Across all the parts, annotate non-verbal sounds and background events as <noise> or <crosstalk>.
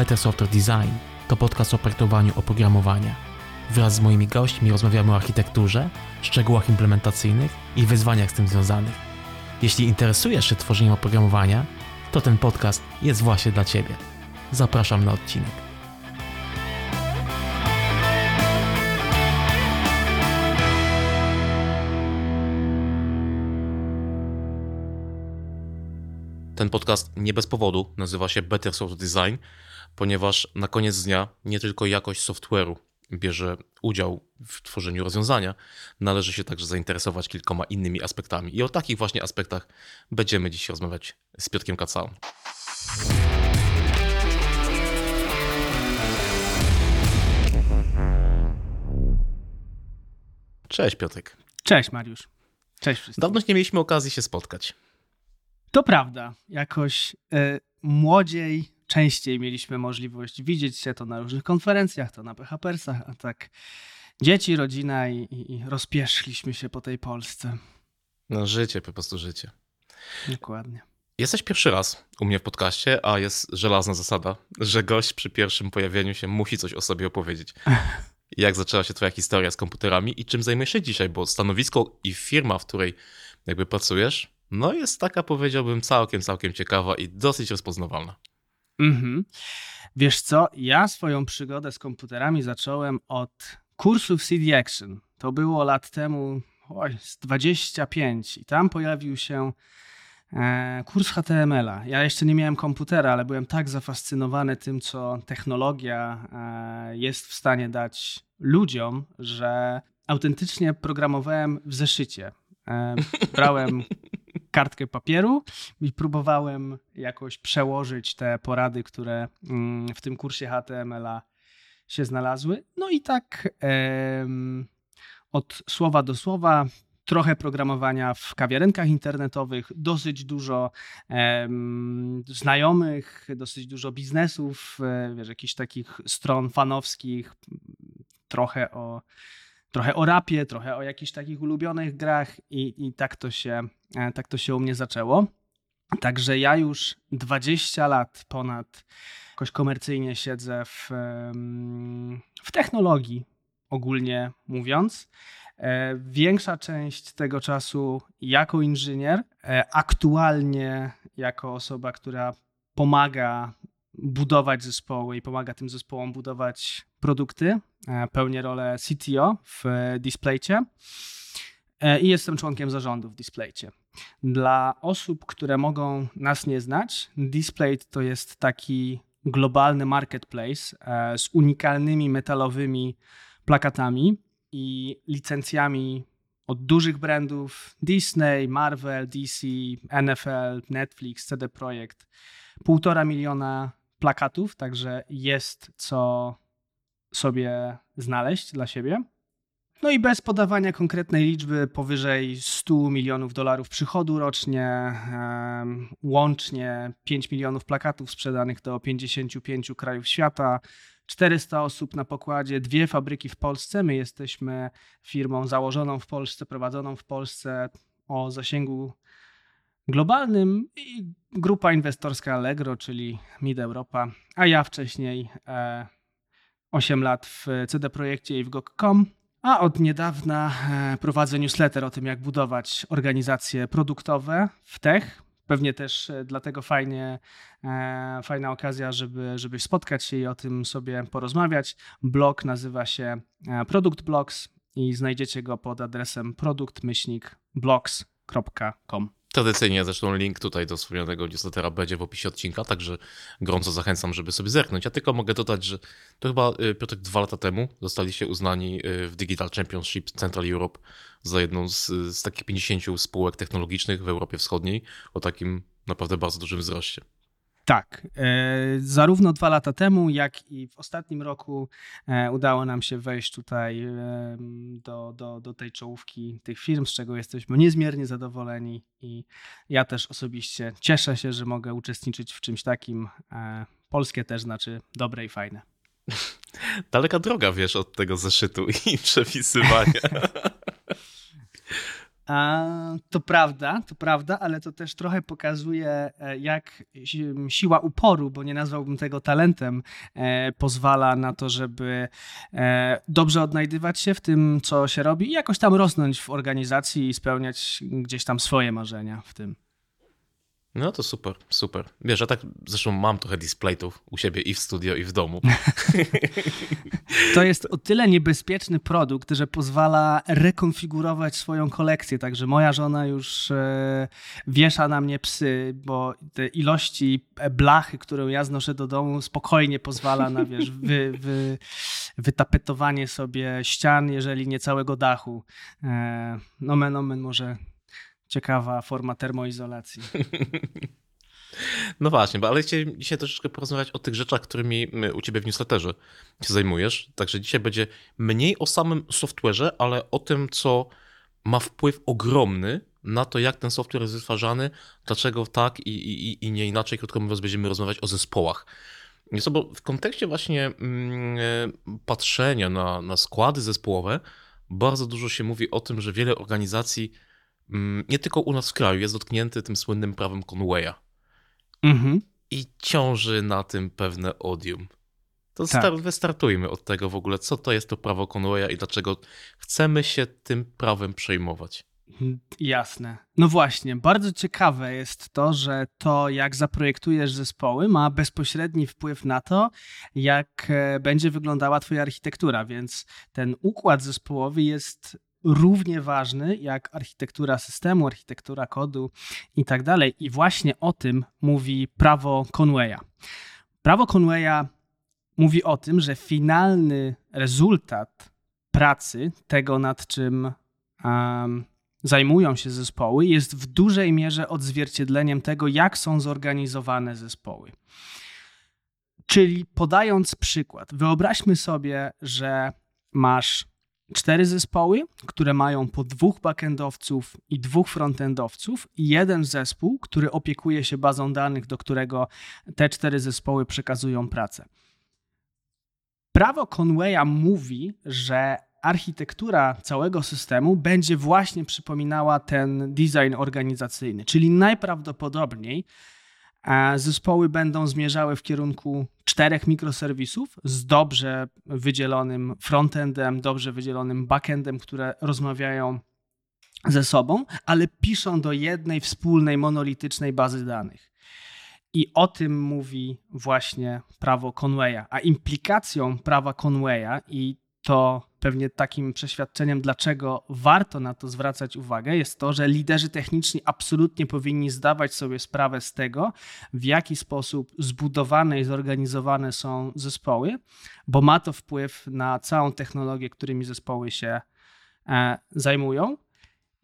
Better Software Design to podcast o projektowaniu oprogramowania. Wraz z moimi gośćmi rozmawiamy o architekturze, szczegółach implementacyjnych i wyzwaniach z tym związanych. Jeśli interesujesz się tworzeniem oprogramowania, to ten podcast jest właśnie dla Ciebie. Zapraszam na odcinek. Ten podcast nie bez powodu nazywa się Better Software Design, ponieważ na koniec dnia nie tylko jakość software'u bierze udział w tworzeniu rozwiązania, należy się także zainteresować kilkoma innymi aspektami. I o takich właśnie aspektach będziemy dziś rozmawiać z Piotrkiem Kacałą. Cześć Piotrek. Cześć Mariusz. Cześć wszystkim. Dawno nie mieliśmy okazji się spotkać. To prawda. Jakoś y, młodziej, częściej mieliśmy możliwość widzieć się to na różnych konferencjach, to na PHPersach, a tak dzieci, rodzina i, i, i rozpieszliśmy się po tej Polsce. No życie, po prostu życie. Dokładnie. Jesteś pierwszy raz u mnie w podcaście, a jest żelazna zasada, że gość przy pierwszym pojawieniu się musi coś o sobie opowiedzieć. <laughs> Jak zaczęła się twoja historia z komputerami i czym zajmujesz się dzisiaj? Bo stanowisko i firma, w której jakby pracujesz, no jest taka, powiedziałbym, całkiem, całkiem ciekawa i dosyć rozpoznawalna. Mhm. Wiesz co, ja swoją przygodę z komputerami zacząłem od kursów CD Action. To było lat temu, oj, z 25 i tam pojawił się e, kurs HTML-a. Ja jeszcze nie miałem komputera, ale byłem tak zafascynowany tym, co technologia e, jest w stanie dać ludziom, że autentycznie programowałem w zeszycie. E, brałem <laughs> kartkę papieru i próbowałem jakoś przełożyć te porady, które mm, w tym kursie HTML-a się znalazły. No i tak od słowa do słowa trochę programowania w kawiarenkach internetowych, dosyć dużo em, znajomych, dosyć dużo biznesów, e, wiesz, jakichś takich stron fanowskich, trochę o, trochę o rapie, trochę o jakichś takich ulubionych grach i, i tak, to się, e, tak to się u mnie zaczęło. Także ja już 20 lat ponad jakoś komercyjnie siedzę w, w technologii, ogólnie mówiąc. E, Większa część tego czasu jako inżynier, e, aktualnie jako osoba, która pomaga budować zespoły i pomaga tym zespołom budować produkty. E, Pełnię rolę CTO w Displaycie i jestem członkiem zarządu w Displaycie. Dla osób, które mogą nas nie znać, Displate to jest taki globalny marketplace e, z unikalnymi metalowymi plakatami i licencjami od dużych brandów Disney, Marvel, DC, NFL, Netflix, CD Projekt. Półtora miliona plakatów, także jest co sobie znaleźć dla siebie. No i bez podawania konkretnej liczby, powyżej 100 milionów dolarów przychodu rocznie, łącznie 5 milionów plakatów sprzedanych do 55 krajów świata, 400 osób na pokładzie, dwie fabryki w Polsce. My jesteśmy firmą założoną w Polsce, prowadzoną w Polsce o zasięgu globalnym i grupa inwestorska Allegro, czyli Mid Europa, a ja wcześniej e, 8 lat w CD Projekcie i w GOG.com. A od niedawna e, prowadzę newsletter o tym, jak budować organizacje produktowe w tech. Pewnie też e, dlatego fajnie, e, fajna okazja, żeby, żeby spotkać się i o tym sobie porozmawiać. Blog nazywa się Product Blogs i znajdziecie go pod adresem produkt-blogs.com. Tradycyjnie zresztą link tutaj do wspomnianego newslettera będzie w opisie odcinka, także gorąco zachęcam, żeby sobie zerknąć. Ja tylko mogę dodać, że to chyba y, Piotr dwa lata temu zostaliście uznani y, w Digital Championship Central Europe za jedną z, z takich 50 spółek technologicznych w Europie Wschodniej o takim naprawdę bardzo dużym wzroście. Tak, e, zarówno dwa lata temu, jak i w ostatnim roku e, udało nam się wejść tutaj e, do, do, do tej czołówki tych firm, z czego jesteśmy niezmiernie zadowoleni i ja też osobiście cieszę się, że mogę uczestniczyć w czymś takim. Polskie też znaczy dobre i fajne. <laughs> Daleka droga, wiesz, od tego zeszytu i <laughs> przepisywania. <laughs> To prawda, to prawda, ale to też trochę pokazuje, e, jak siła uporu, bo nie nazwałbym tego talentem, e, pozwala na to, żeby e, dobrze odnajdywać się w tym, co się robi i jakoś tam rosnąć w organizacji i spełniać gdzieś tam swoje marzenia w tym. No to super, super. Wiesz, ja tak zresztą mam trochę displaytów u siebie i w studio, i w domu. <laughs> To jest o tyle niebezpieczny produkt, że pozwala rekonfigurować swoją kolekcję. Także moja żona już e, wiesza na mnie psy, bo te ilości blachy, którą ja znoszę do domu, spokojnie pozwala na wiesz, <laughs> wy, wy, wytapetowanie sobie ścian, jeżeli nie całego dachu. E, nomen omen może ciekawa forma termoizolacji. <laughs> No właśnie, bo ale chciałem dzisiaj troszeczkę porozmawiać o tych rzeczach, którymi u ciebie w newsletterze się zajmujesz. Także dzisiaj będzie mniej o samym software'ze, ale o tym, co ma wpływ ogromny na to, jak ten software jest wytwarzany, dlaczego tak i, i, i nie inaczej. Krótko mówiąc, będziemy rozmawiać o zespołach. Jest bo w kontekście właśnie mm, e, patrzenia na, na składy zespołowe, bardzo dużo się mówi o tym, że wiele organizacji nie tylko u nas w kraju, jest dotknięty tym słynnym prawem Conwaya. Mhm. I ciąży na tym pewne odium. To tak. wystartujmy od tego w ogóle, co to jest to prawo Conwaya i dlaczego chcemy się tym prawem przejmować. Jasne. No właśnie, bardzo ciekawe jest to, że to, jak zaprojektujesz zespoły, ma bezpośredni wpływ na to, jak e, będzie wyglądała Twoja architektura, więc ten układ zespołowy jest równie ważny jak architektura systemu, architektura kodu i tak dalej. I właśnie o tym mówi prawo Conwaya. Prawo Conwaya mówi o tym, że finalny rezultat pracy, tego nad czym um, zajmują się zespoły, jest w dużej mierze odzwierciedleniem tego, jak są zorganizowane zespoły. Czyli podając przykład, wyobraźmy sobie, że masz cztery zespoły, które mają po dwóch backendowców i dwóch frontendowców i jeden zespół, który opiekuje się bazą danych, do którego te cztery zespoły przekazują pracę. Prawo Conwaya mówi, że architektura całego systemu będzie właśnie przypominała ten design organizacyjny, czyli najprawdopodobniej e, zespoły będą zmierzały w kierunku czterech mikroserwisów z dobrze wydzielonym frontendem, dobrze wydzielonym backendem, które rozmawiają ze sobą, ale piszą do jednej wspólnej, monolitycznej bazy danych. I o tym mówi właśnie prawo Conwaya. A implikacją prawa Conwaya i to pewnie takim przeświadczeniem, dlaczego warto na to zwracać uwagę, jest to, że liderzy techniczni absolutnie powinni zdawać sobie sprawę z tego, w jaki sposób zbudowane i zorganizowane są zespoły, bo ma to wpływ na całą technologię, którymi zespoły się e, zajmują.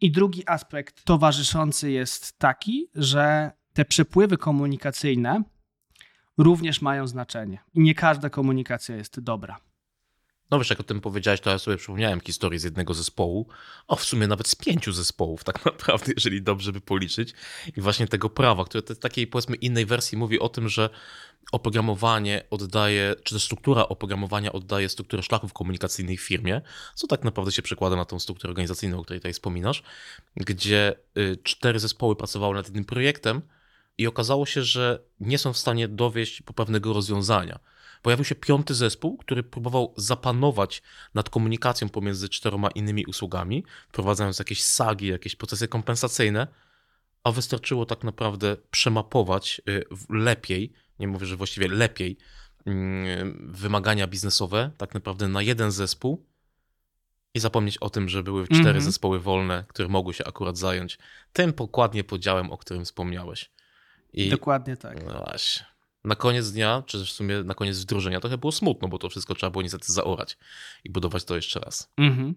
I drugi aspekt towarzyszący jest taki, że te przepływy komunikacyjne również mają znaczenie i nie każda komunikacja jest dobra. No wiesz, jak o tym powiedziałeś, to ja sobie przypomniałem historię z jednego zespołu, o w sumie nawet z pięciu zespołów tak <laughs> naprawdę, jeżeli dobrze by policzyć. I właśnie tego prawa, które w takiej powiedzmy innej wersji mówi o tym, że oprogramowanie oddaje, czy też struktura oprogramowania oddaje strukturę szlaków komunikacyjnych w firmie, co tak naprawdę się przekłada na tą strukturę organizacyjną, o której tutaj wspominasz, gdzie y, cztery zespoły pracowały nad jednym projektem i okazało się, że nie są w stanie dowieść poprawnego rozwiązania pojawił się piąty zespół, który próbował zapanować nad komunikacją pomiędzy czteroma innymi usługami, wprowadzając jakieś sagi, jakieś procesy kompensacyjne, a wystarczyło tak naprawdę przemapować y, lepiej, nie mówię, że właściwie lepiej, mm, wymagania biznesowe tak naprawdę na jeden zespół i zapomnieć o tym, że były cztery mm -hmm. zespoły wolne, które mogły się akurat zająć tym pokładnie podziałem, o którym wspomniałeś. I, Dokładnie tak. No właśnie na koniec dnia, czy w sumie na koniec wdrożenia, trochę było smutno, bo to wszystko trzeba było niestety zaorać i budować to jeszcze raz. Mhm.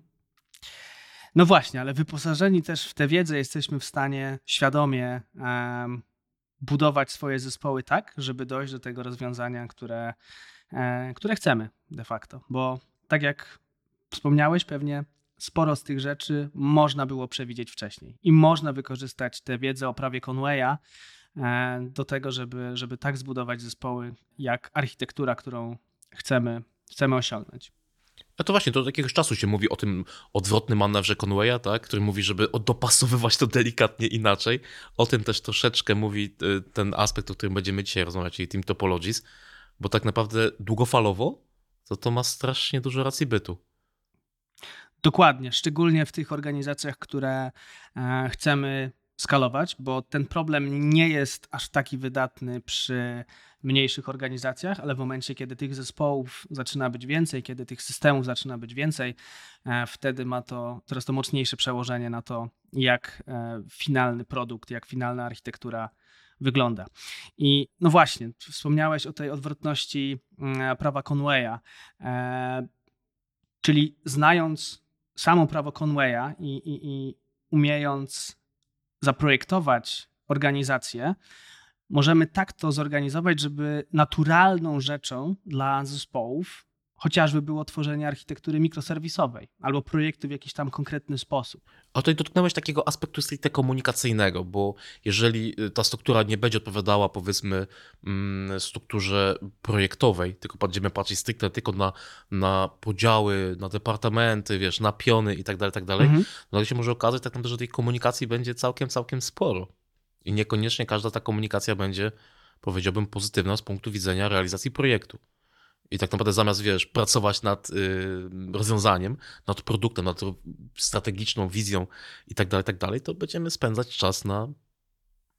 No właśnie, ale wyposażeni też w tę wiedzę jesteśmy w stanie świadomie um, budować swoje zespoły tak, żeby dojść do tego rozwiązania, które, e, które chcemy de facto. Bo tak jak wspomniałeś, pewnie sporo z tych rzeczy można było przewidzieć wcześniej i można wykorzystać tę wiedzę o prawie Conwaya do tego, żeby, żeby tak zbudować zespoły, jak architektura, którą chcemy, chcemy osiągnąć. A to właśnie, to od jakiegoś czasu się mówi o tym odwrotnym manewrze Conwaya, tak? który mówi, żeby dopasowywać to delikatnie inaczej. O tym też troszeczkę mówi y, ten aspekt, o którym będziemy dzisiaj rozmawiać, czyli Team Topologies, bo tak naprawdę długofalowo to to ma strasznie dużo racji bytu. Dokładnie, szczególnie w tych organizacjach, które e, chcemy skalować, bo ten problem nie jest aż taki wydatny przy mniejszych organizacjach, ale w momencie, kiedy tych zespołów zaczyna być więcej, kiedy tych systemów zaczyna być więcej, e, wtedy ma to coraz to mocniejsze przełożenie na to, jak e, finalny produkt, jak finalna architektura wygląda. I no właśnie, wspomniałeś o tej odwrotności mm, prawa Conwaya, e, czyli znając samo prawo Conwaya i, i, i umiejąc zaprojektować organizację, możemy tak to zorganizować, żeby naturalną rzeczą dla zespołów chociażby było tworzenie architektury mikroserwisowej albo projektu w jakiś tam konkretny sposób. A tutaj dotknąłeś takiego aspektu stricte komunikacyjnego, bo jeżeli y, ta struktura nie będzie odpowiadała powiedzmy mm, strukturze projektowej, tylko będziemy patrzeć stricte tylko na, na podziały, na departamenty, wiesz, na piony i tak dalej, tak dalej, mhm. no to się może okazać tak naprawdę, że tej komunikacji będzie całkiem, całkiem sporo. I niekoniecznie każda ta komunikacja będzie, powiedziałbym, pozytywna z punktu widzenia realizacji projektu. I tak naprawdę zamiast, wiesz, pracować nad y, rozwiązaniem, nad produktem, nad strategiczną wizją i tak dalej, tak dalej, to będziemy spędzać czas na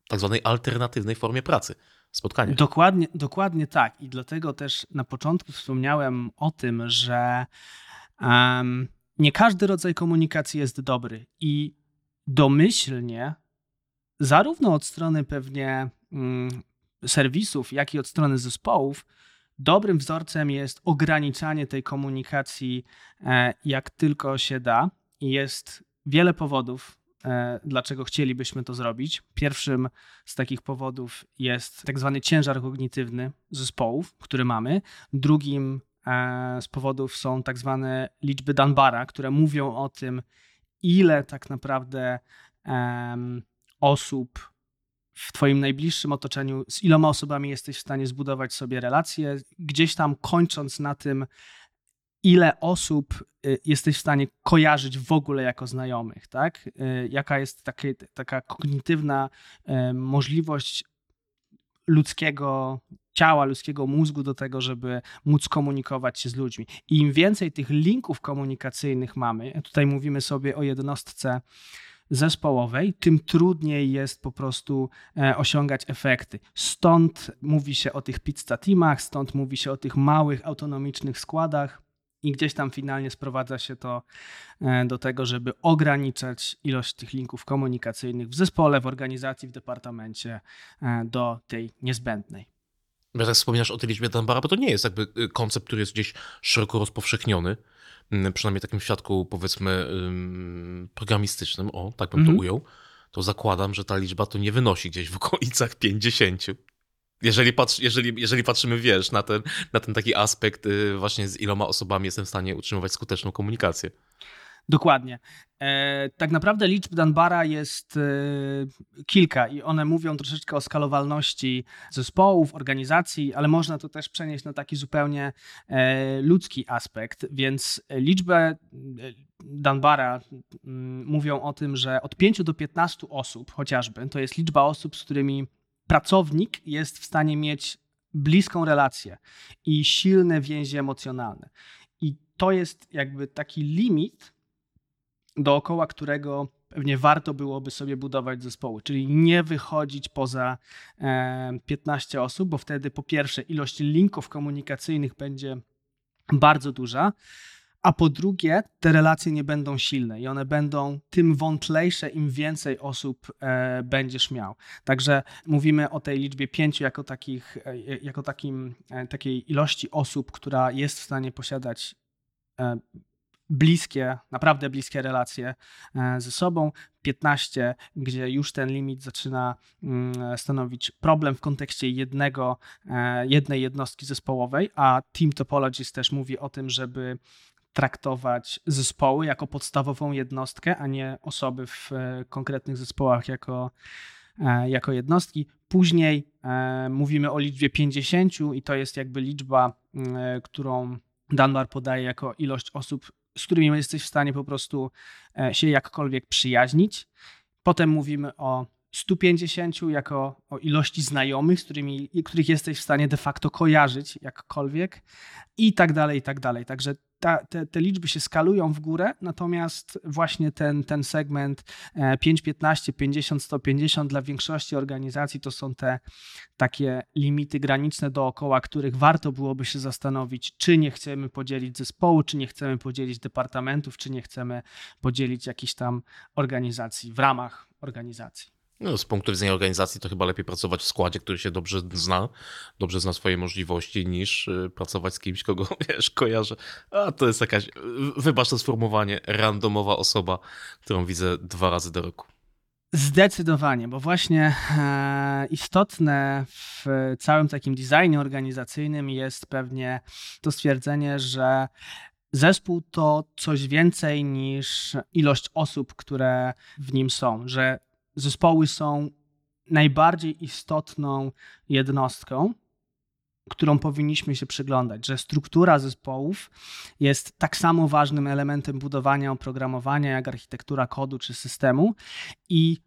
tak zwanej alternatywnej formie pracy, spotkania. Dokładnie, dokładnie tak. I dlatego też na początku wspomniałem o tym, że um, nie każdy rodzaj komunikacji jest dobry i domyślnie zarówno od strony pewnie mm, serwisów, jak i od strony zespołów, dobrym wzorcem jest ograniczanie tej komunikacji e, jak tylko się da. I jest wiele powodów, e, dlaczego chcielibyśmy to zrobić. Pierwszym z takich powodów jest tak zwany ciężar kognitywny zespołów, który mamy. Drugim e, z powodów są tak zwane liczby Dunbara, które mówią o tym, ile tak naprawdę osób w Twoim najbliższym otoczeniu, z iloma osobami jesteś w stanie zbudować sobie relacje, gdzieś tam kończąc na tym, ile osób y, jesteś w stanie kojarzyć w ogóle jako znajomych, tak? Y, jaka jest taka kognitywna y, możliwość ludzkiego ciała, ludzkiego mózgu do tego, żeby móc komunikować się z ludźmi. I im więcej tych linków komunikacyjnych mamy, tutaj mówimy sobie o jednostce zespołowej, tym trudniej jest po prostu e, osiągać efekty. Stąd mówi się o tych pizza teamach, stąd mówi się o tych małych, autonomicznych składach. I gdzieś tam finalnie sprowadza się to e, do tego, żeby ograniczać ilość tych linków komunikacyjnych w zespole, w organizacji, w departamencie e, do tej niezbędnej. Ja tak wspominasz o tej liczbie Dunbara, bo to nie jest jakby koncept, który jest gdzieś szeroko rozpowszechniony. Mm, przynajmniej takim świadku powiedzmy programistycznym, o, tak bym to mhm. ujął, to zakładam, że ta liczba to nie wynosi gdzieś w okolicach 50. Jeżeli, patrz, jeżeli, jeżeli patrzymy, wiesz, na ten, na ten taki aspekt y, właśnie z iloma osobami jestem w stanie utrzymywać skuteczną komunikację. Dokładnie. E, tak naprawdę liczb Dunbara jest e, kilka i one mówią troszeczkę o skalowalności zespołów, organizacji, ale można to też przenieść na taki zupełnie e, ludzki aspekt. Więc liczbę Dunbara mm, mówią o tym, że od 5 do 15 osób chociażby, to jest liczba osób, z którymi pracownik jest w stanie mieć bliską relację i silne więzi emocjonalne. I to jest jakby taki limit, dookoła którego pewnie warto byłoby sobie budować zespoły, czyli nie wychodzić poza 15 e, osób, bo wtedy po pierwsze ilość linków komunikacyjnych będzie bardzo duża, a po drugie te relacje nie będą silne i one będą tym wątlejsze, im więcej osób e, będziesz miał. Także mówimy o tej liczbie pięciu jako, takich, e, jako takim, takiej ilości osób, która jest w stanie posiadać bliskie, naprawdę bliskie relacje e, ze sobą. 15, gdzie już ten limit zaczyna mm, stanowić problem w kontekście jednego, e, jednej jednostki zespołowej, a Team Topologies też mówi o tym, żeby traktować zespoły jako podstawową jednostkę, a nie osoby w e, konkretnych zespołach jako, jako jednostki. Później mówimy o liczbie 50 i to jest jakby liczba, którą Dunbar podaje jako ilość osób, z którymi jesteś w stanie po prostu e, się jakkolwiek przyjaźnić. Potem mówimy o 150 jako o ilości znajomych, z którymi, których jesteś w stanie de facto kojarzyć jakkolwiek i tak dalej, i tak dalej. Także ta, te, te, liczby się skalują w górę, natomiast właśnie ten, ten segment 5, 15, 50, 150 dla większości organizacji to są te takie limity graniczne dookoła, których warto byłoby się zastanowić, czy nie chcemy podzielić zespołu, czy nie chcemy podzielić departamentów, czy nie chcemy podzielić jakichś tam organizacji w ramach organizacji. No, z punktu widzenia organizacji to chyba lepiej pracować w składzie, który się dobrze zna, dobrze zna swoje możliwości, niż y, pracować z kimś, kogo <laughs> wiesz, kojarzę. A to jest jakaś, wybacz to sformułowanie, randomowa osoba, którą widzę dwa razy do roku. Zdecydowanie, bo właśnie e, istotne w całym takim designie organizacyjnym jest pewnie to stwierdzenie, że zespół to coś więcej niż ilość osób, które w nim są, że zespoły są najbardziej istotną jednostką, którą powinniśmy się przyglądać, że struktura zespołów jest tak samo ważnym elementem budowania oprogramowania, jak architektura kodu czy systemu i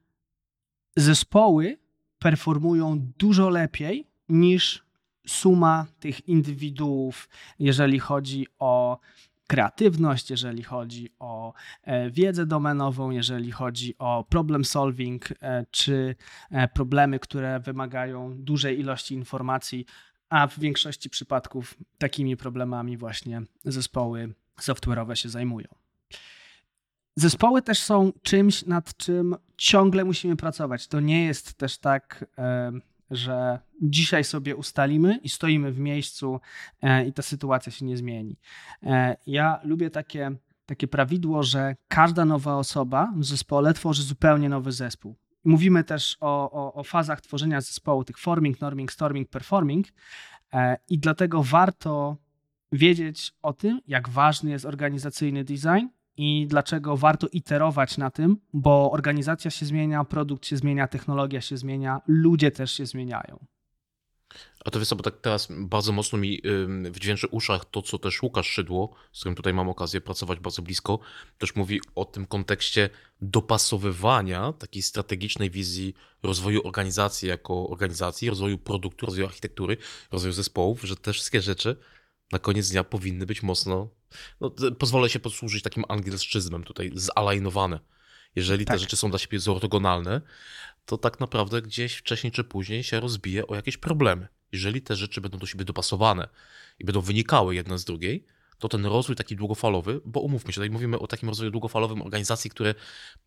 zespoły performują dużo lepiej niż suma tych indywiduów, jeżeli chodzi o kreatywność, jeżeli chodzi o e, wiedzę domenową, jeżeli chodzi o problem solving, e, czy e, problemy, które wymagają dużej ilości informacji, a w większości przypadków takimi problemami właśnie zespoły software'owe się zajmują. Zespoły też są czymś, nad czym ciągle musimy pracować. To nie jest też tak że dzisiaj sobie ustalimy i stoimy w miejscu e, i ta sytuacja się nie zmieni. E, ja lubię takie, takie prawidło, że każda nowa osoba w zespole tworzy zupełnie nowy zespół. Mówimy też o, o, o fazach tworzenia zespołu, tych forming, norming, storming, performing e, i dlatego warto wiedzieć o tym, jak ważny jest organizacyjny design i dlaczego warto iterować na tym, bo organizacja się zmienia, produkt się zmienia, technologia się zmienia, ludzie też się zmieniają. A to wiesz bo tak teraz bardzo mocno mi wdźwięczy uszach to, co też Łukasz Szydło, z którym tutaj mam okazję pracować bardzo blisko, też mówi o tym kontekście dopasowywania takiej strategicznej wizji rozwoju organizacji jako organizacji, rozwoju produktu, rozwoju architektury, rozwoju zespołów, że te wszystkie rzeczy na koniec dnia powinny być mocno, no, pozwolę się posłużyć takim angielszczyzmem tutaj, zalajnowane. Jeżeli tak. te rzeczy są dla siebie zortogonalne, to tak naprawdę gdzieś wcześniej czy później się rozbije o jakieś problemy. Jeżeli te rzeczy będą do siebie dopasowane i będą wynikały jedna z drugiej, to ten rozwój taki długofalowy, bo umówmy się, tutaj mówimy o takim rozwoju długofalowym organizacji, które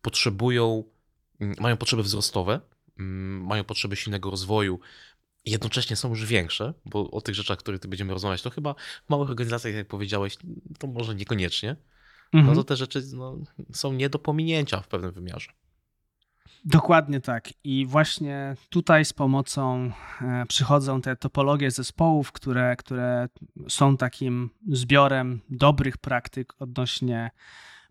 potrzebują, mm, mają potrzeby wzrostowe, mm, mają potrzeby silnego rozwoju, jednocześnie są już większe, bo o tych rzeczach, o których ty będziemy rozmawiać, to chyba w małych organizacjach, jak powiedziałeś, to może niekoniecznie. No mhm. No to te rzeczy no, są nie do pominięcia w pewnym wymiarze. Dokładnie tak. I właśnie tutaj z pomocą e, przychodzą te topologie zespołów, które, które są takim zbiorem dobrych praktyk odnośnie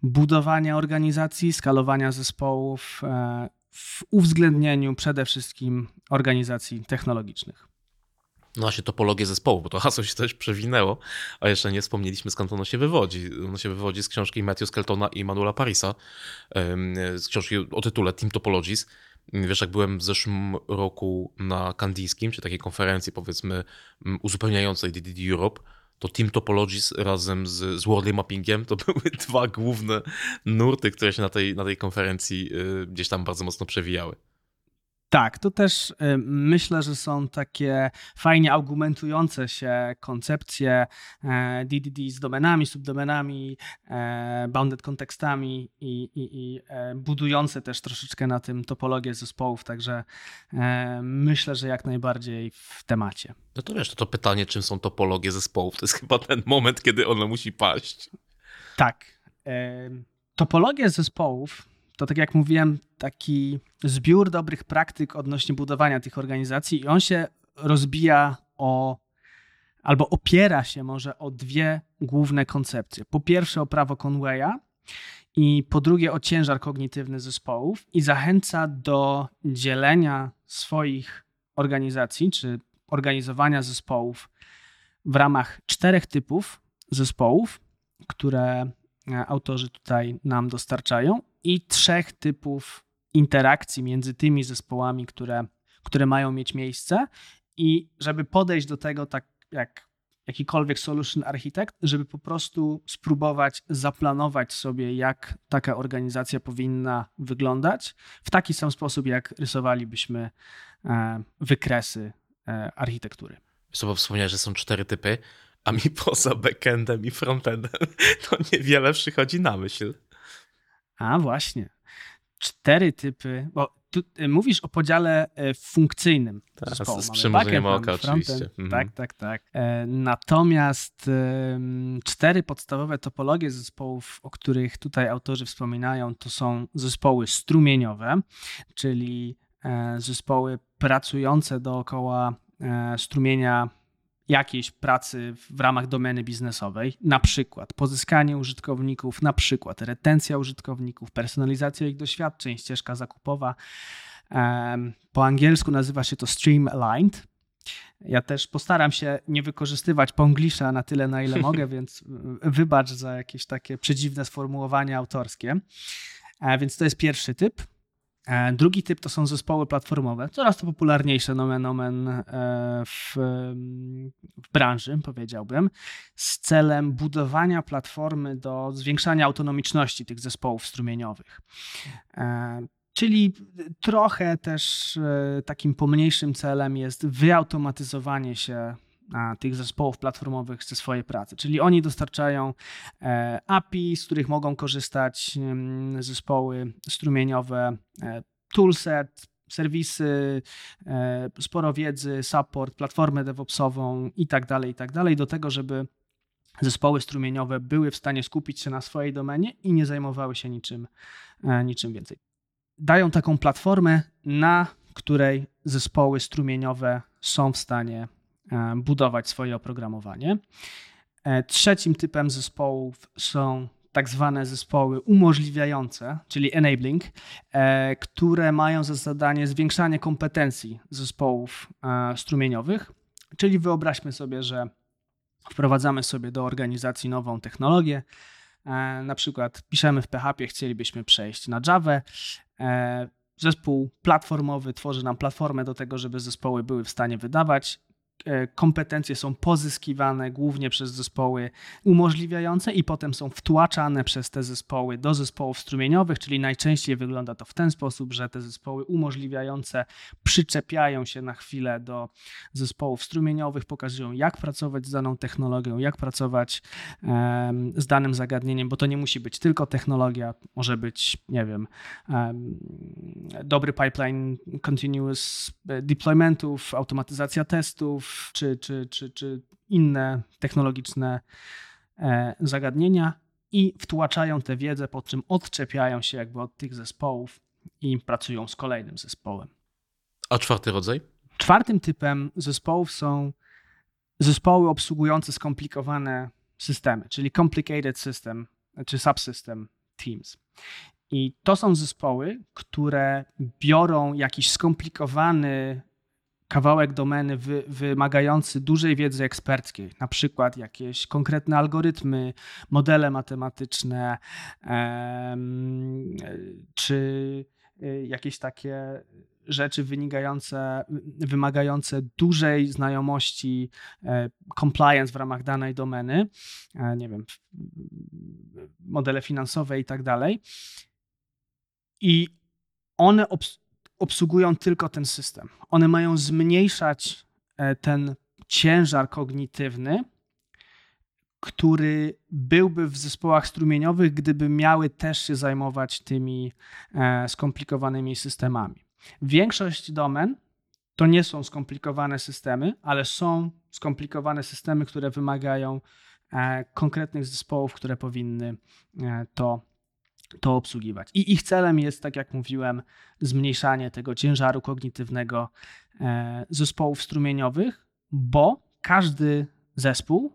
budowania organizacji, skalowania zespołów, e, w uwzględnieniu przede wszystkim organizacji technologicznych. No właśnie topologię zespołu, bo to hasło się też przewinęło, a jeszcze nie wspomnieliśmy skąd ono się wywodzi. Ono się wywodzi z książki Matthew Skeltona i Manuela Parisa, z książki o tytule Team Topologies. Wiesz, jak byłem w zeszłym roku na Kandijskim, czy takiej konferencji powiedzmy uzupełniającej DDD Europe, to Team Topologies razem z, z Worldly Mappingiem to <laughs> były dwa główne nurty, które się na tej, na tej konferencji y, gdzieś tam bardzo mocno przewijały. Tak, to też y, myślę, że są takie fajnie argumentujące się koncepcje DDD e, z domenami, subdomenami, e, bounded kontekstami i, i, i e, budujące też troszeczkę na tym topologię zespołów, także myślę, że jak najbardziej w temacie. No to wiesz, to, to pytanie, czym są topologie zespołów, to jest chyba ten moment, kiedy ono musi paść. Tak. Topologie zespołów to tak jak mówiłem, taki zbiór dobrych praktyk odnośnie budowania tych organizacji i on się rozbija o albo opiera się może o dwie główne koncepcje. Po pierwsze o prawo Conwaya i po drugie o ciężar kognitywny zespołów i zachęca do dzielenia swoich organizacji czy organizowania zespołów w ramach czterech typów zespołów, które autorzy tutaj nam dostarczają, i trzech typów interakcji między tymi zespołami, które, które mają mieć miejsce. I żeby podejść do tego tak jak jakikolwiek solution architect, żeby po prostu spróbować zaplanować sobie, jak taka organizacja powinna wyglądać, w taki sam sposób, jak rysowalibyśmy e, wykresy e, architektury. Słowo wspomniałeś, że są cztery typy, a mi poza backendem i frontendem <laughs> to niewiele przychodzi na myśl. A właśnie. Cztery typy, bo tu y, mówisz o podziale e, funkcyjnym tak, zespołu. Z przymrużeniem oka oczywiście. Mhm. Tak, tak, tak. E, natomiast cztery podstawowe topologie zespołów, o których tutaj autorzy wspominają, to są zespoły strumieniowe, czyli e, zespoły pracujące dookoła strumienia jakiejś pracy w ramach domeny biznesowej, na przykład pozyskanie użytkowników, na przykład retencja użytkowników, personalizacja ich doświadczeń, ścieżka zakupowa. Po angielsku nazywa się to Streamlined. Ja też postaram się nie wykorzystywać ponglisza na tyle, na ile mogę, <laughs> więc wybacz za jakieś takie przedziwne sformułowania autorskie. E, więc to jest pierwszy typ. E, drugi typ to są zespoły platformowe, coraz to popularniejsze nomen omen e, w, w branży, powiedziałbym, z celem budowania platformy do zwiększania autonomiczności tych zespołów strumieniowych. E, czyli trochę też takim pomniejszym celem jest wyautomatyzowanie się tych zespołów platformowych ze swojej pracy. Czyli oni dostarczają e, API, z których mogą korzystać mm, zespoły strumieniowe, e, toolset, serwisy, e, sporo wiedzy, support, platformę DevOpsową i tak dalej, i tak dalej, do tego, żeby zespoły strumieniowe były w stanie skupić się na swojej domenie i nie zajmowały się niczym, niczym więcej. Dają taką platformę, na której zespoły strumieniowe są w stanie budować swoje oprogramowanie. E, trzecim typem zespołów są tak zwane zespoły umożliwiające, czyli enabling, e, które mają za zadanie zwiększanie kompetencji zespołów strumieniowych. Czyli wyobraźmy sobie, że wprowadzamy sobie do organizacji nową technologię. Na przykład piszemy w PHP, chcielibyśmy przejść na Java. Zespół platformowy tworzy nam platformę do tego, żeby zespoły były w stanie wydawać E, kompetencje są pozyskiwane głównie przez zespoły umożliwiające i potem są wtłaczane przez te zespoły do zespołów strumieniowych, czyli najczęściej wygląda to w ten sposób, że te zespoły umożliwiające przyczepiają się na chwilę do zespołów strumieniowych, pokazują jak pracować z daną technologią, jak pracować z danym zagadnieniem, bo to nie musi być tylko technologia, może być, nie wiem, dobry pipeline continuous deploymentów, automatyzacja testów, czy, czy, czy, czy inne technologiczne e, zagadnienia i wtłaczają tę wiedzę, po czym odczepiają się jakby od tych zespołów i pracują z kolejnym zespołem. A czwarty rodzaj? Czwartym typem zespołów są zespoły obsługujące skomplikowane systemy, czyli complicated system czy subsystem teams. I to są zespoły, które biorą jakiś skomplikowany kawałek domeny wy, wymagający dużej wiedzy eksperckiej, na przykład jakieś konkretne algorytmy, modele matematyczne, czy y, jakieś takie rzeczy wynikające, wymagające dużej znajomości e, compliance w ramach danej domeny, e, nie wiem, modele finansowe i tak dalej. I one obsługują tylko ten system. One mają zmniejszać e, ten ciężar kognitywny, który byłby w zespołach strumieniowych, gdyby miały też się zajmować tymi e, skomplikowanymi systemami. Większość domen to nie są skomplikowane systemy, ale są skomplikowane systemy, które wymagają e, konkretnych zespołów, które powinny to to obsługiwać. I ich celem jest, tak jak mówiłem, zmniejszanie tego ciężaru kognitywnego e, zespołów strumieniowych, bo każdy zespół,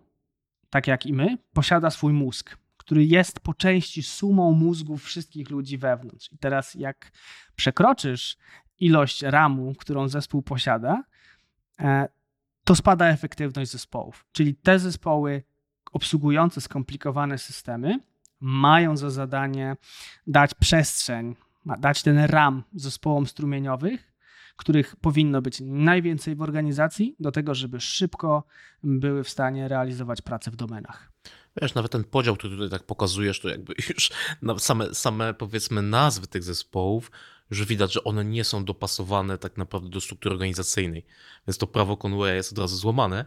tak jak i my, posiada swój mózg, który jest po części sumą mózgów wszystkich ludzi wewnątrz. I teraz, jak przekroczysz ilość ramu, którą zespół posiada, e, to spada efektywność zespołów. Czyli te zespoły obsługujące skomplikowane systemy mają za zadanie dać przestrzeń, dać ten RAM zespołom strumieniowych, których powinno być najwięcej w organizacji, do tego, żeby szybko były w stanie realizować pracę w domenach. Wiesz, nawet ten podział, który tutaj tak pokazujesz, to jakby <laughs> już same, same powiedzmy nazwy tych zespołów, już widać, że one nie są dopasowane tak naprawdę do struktury organizacyjnej. Więc to prawo Conwaya jest od razu złamane.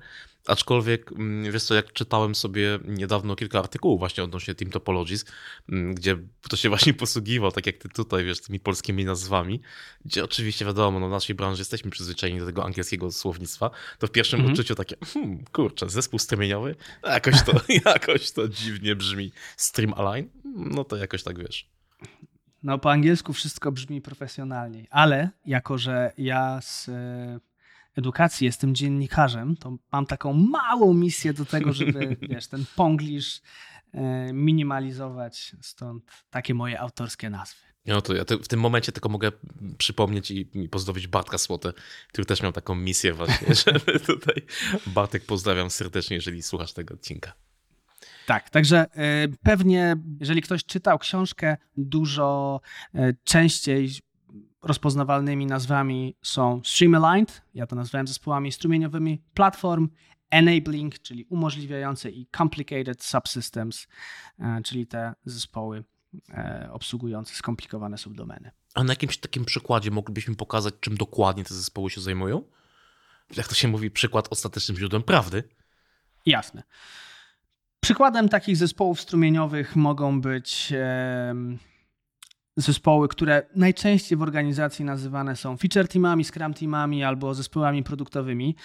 Aczkolwiek, mm, wiesz co, jak czytałem sobie niedawno kilka artykułów właśnie odnośnie Team Topologies, mm, gdzie to się <laughs> właśnie posługiwał, tak jak ty tutaj, wiesz, tymi polskimi nazwami, gdzie oczywiście wiadomo, no w naszej branży jesteśmy przyzwyczajeni do tego angielskiego słownictwa, to w pierwszym mhm. odczuciu takie, hmm, kurczę, zespół strumieniowy? Jakoś to, <laughs> jakoś to dziwnie brzmi. Stream Align? No to jakoś tak, wiesz. No po angielsku wszystko brzmi profesjonalniej, ale jako, że ja z e, edukacji jestem dziennikarzem, to mam taką małą misję do tego, żeby <laughs> wiesz, ten ponglisz e, minimalizować, stąd takie moje autorskie nazwy. No to ja w tym momencie tylko mogę przypomnieć i, i pozdrowić Bartka Słotę, który też miał taką misję właśnie, <laughs> żeby tutaj Bartek pozdrawiam serdecznie, jeżeli słuchasz tego odcinka. Tak, także y, pewnie, jeżeli ktoś czytał książkę, dużo y, częściej rozpoznawalnymi nazwami są Streamlined, ja to nazwałem zespołami strumieniowymi, Platform, Enabling, czyli umożliwiające i Complicated Subsystems, y, czyli te zespoły obsługujące skomplikowane subdomeny. A na jakimś takim przykładzie moglibyśmy pokazać, czym dokładnie te zespoły się zajmują? Jak to się mówi, przykład ostatecznym źródłem prawdy? Jasne. Przykładem takich zespołów strumieniowych mogą być zespoły, które najczęściej w organizacji nazywane są feature teamami, scrum teamami albo zespołami produktowymi.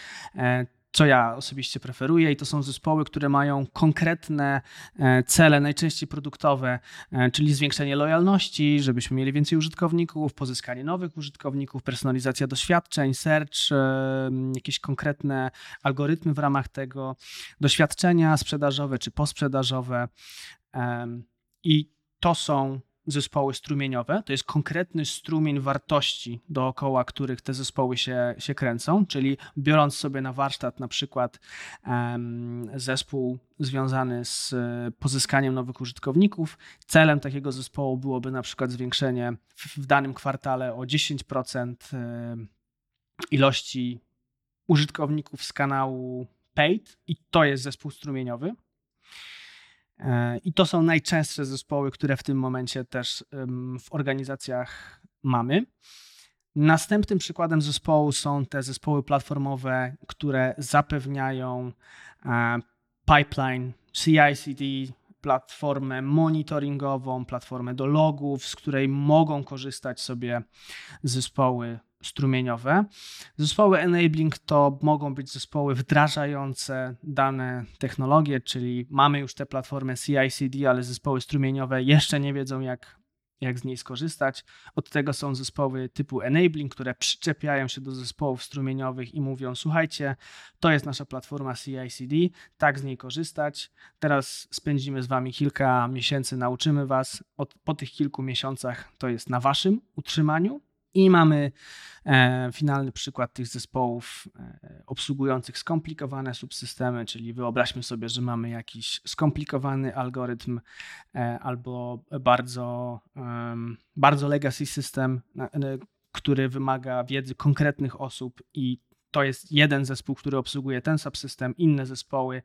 Co ja osobiście preferuję, i to są zespoły, które mają konkretne e, cele, najczęściej produktowe, e, czyli zwiększenie lojalności, żebyśmy mieli więcej użytkowników, pozyskanie nowych użytkowników, personalizacja doświadczeń, search, e, jakieś konkretne algorytmy w ramach tego, doświadczenia sprzedażowe czy posprzedażowe. I to są zespoły strumieniowe. To jest konkretny strumień wartości, dookoła których te zespoły się, się kręcą, czyli biorąc sobie na warsztat na przykład um, zespół związany z pozyskaniem nowych użytkowników, celem takiego zespołu byłoby na przykład zwiększenie w, w danym kwartale o 10% ilości użytkowników z kanału paid i to jest zespół strumieniowy. E, I to są najczęstsze zespoły, które w tym momencie też w organizacjach mamy. Następnym przykładem zespołu są te zespoły platformowe, które zapewniają e, pipeline CI/CD, platformę monitoringową, platformę do logów, z której mogą korzystać sobie zespoły strumieniowe. Zespoły enabling to mogą być zespoły wdrażające dane technologie, czyli mamy już tę platformę CI/CD, ale zespoły strumieniowe jeszcze nie wiedzą, jak, jak z niej skorzystać. Od tego są zespoły typu enabling, które przyczepiają się do zespołów strumieniowych i mówią: Słuchajcie, to jest nasza platforma CI/CD, tak z niej korzystać. Teraz spędzimy z Wami kilka miesięcy, nauczymy Was. Od, po tych kilku miesiącach to jest na Waszym utrzymaniu i mamy e, finalny przykład tych zespołów e, obsługujących skomplikowane subsystemy, czyli wyobraźmy sobie, że mamy jakiś skomplikowany algorytm e, albo bardzo, bardzo legacy system, który wymaga wiedzy konkretnych osób i to jest jeden zespół, który obsługuje ten subsystem, inne zespoły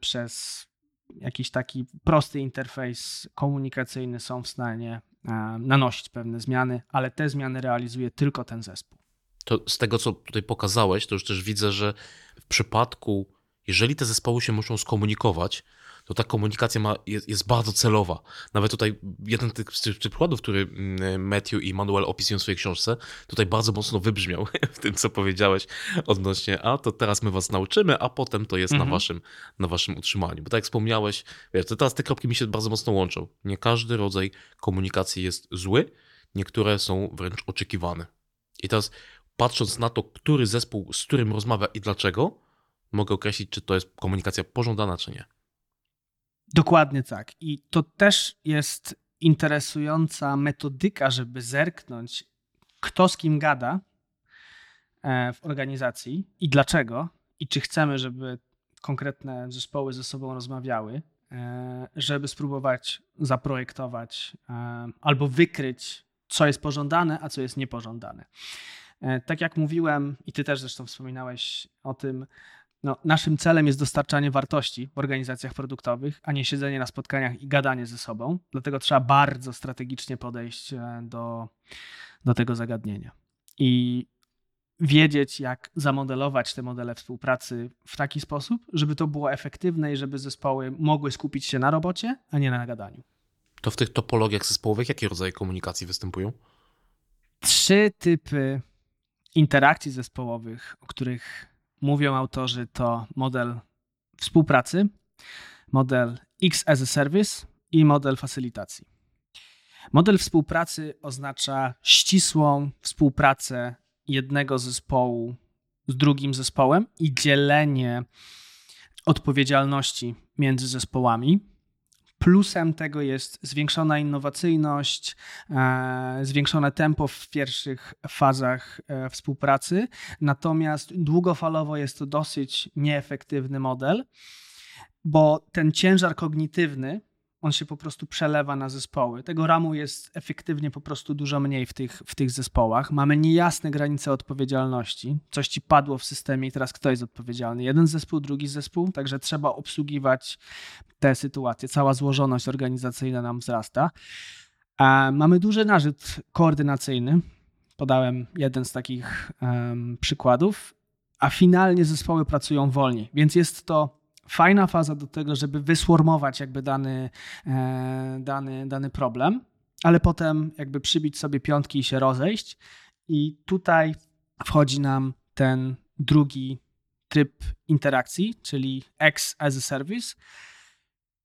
przez jakiś taki prosty interfejs komunikacyjny są w stanie e, nanosić pewne zmiany, ale te zmiany realizuje tylko ten zespół. To z tego, co tutaj pokazałeś, to już też widzę, że w przypadku, jeżeli te zespoły się muszą skomunikować, to ta komunikacja ma, jest, jest bardzo celowa. Nawet tutaj jeden z tych przykładów, który mm, Matthew i Manuel opisują w swojej książce, tutaj bardzo mocno wybrzmiał <laughs> w tym, co powiedziałeś odnośnie, a to teraz my was nauczymy, a potem to jest mhm. na, waszym, na waszym utrzymaniu. Bo tak jak wspomniałeś, wiesz, to teraz te kropki mi się bardzo mocno łączą. Nie każdy rodzaj komunikacji jest zły, niektóre są wręcz oczekiwane. I teraz patrząc na to, który zespół z którym rozmawia i dlaczego, mogę określić, czy to jest komunikacja pożądana, czy nie. Dokładnie tak. I to też jest interesująca metodyka, żeby zerknąć, kto z kim gada e, w organizacji i dlaczego, i czy chcemy, żeby konkretne zespoły ze sobą rozmawiały, e, żeby spróbować zaprojektować e, albo wykryć, co jest pożądane, a co jest niepożądane. Tak jak mówiłem, i ty też zresztą wspominałeś o tym, no, naszym celem jest dostarczanie wartości w organizacjach produktowych, a nie siedzenie na spotkaniach i gadanie ze sobą. Dlatego trzeba bardzo strategicznie podejść do, do tego zagadnienia. I wiedzieć, jak zamodelować te modele współpracy w taki sposób, żeby to było efektywne i żeby zespoły mogły skupić się na robocie, a nie na gadaniu. To w tych topologiach zespołowych jakie rodzaje komunikacji występują? Trzy typy interakcji zespołowych, o których mówią autorzy, to model współpracy, model X as a Service i model facylitacji. Model współpracy oznacza ścisłą współpracę jednego zespołu z drugim zespołem i dzielenie odpowiedzialności między zespołami. Plusem tego jest zwiększona innowacyjność, e, zwiększone tempo w pierwszych fazach e, współpracy, natomiast długofalowo jest to dosyć nieefektywny model, bo ten ciężar kognitywny, on się po prostu przelewa na zespoły. Tego ramu jest efektywnie po prostu dużo mniej w tych, w tych zespołach. Mamy niejasne granice odpowiedzialności. Coś ci padło w systemie i teraz kto jest odpowiedzialny? Jeden zespół, drugi zespół, także trzeba obsługiwać te sytuacje. Cała złożoność organizacyjna nam wzrasta. A mamy duży narzut koordynacyjny. Podałem jeden z takich um, przykładów, a finalnie zespoły pracują wolniej, więc jest to fajna faza do tego, żeby wyswarmować jakby dany, e, dany, dany problem, ale potem jakby przybić sobie piątki i się rozejść. I tutaj wchodzi nam ten drugi tryb interakcji, czyli X as a service,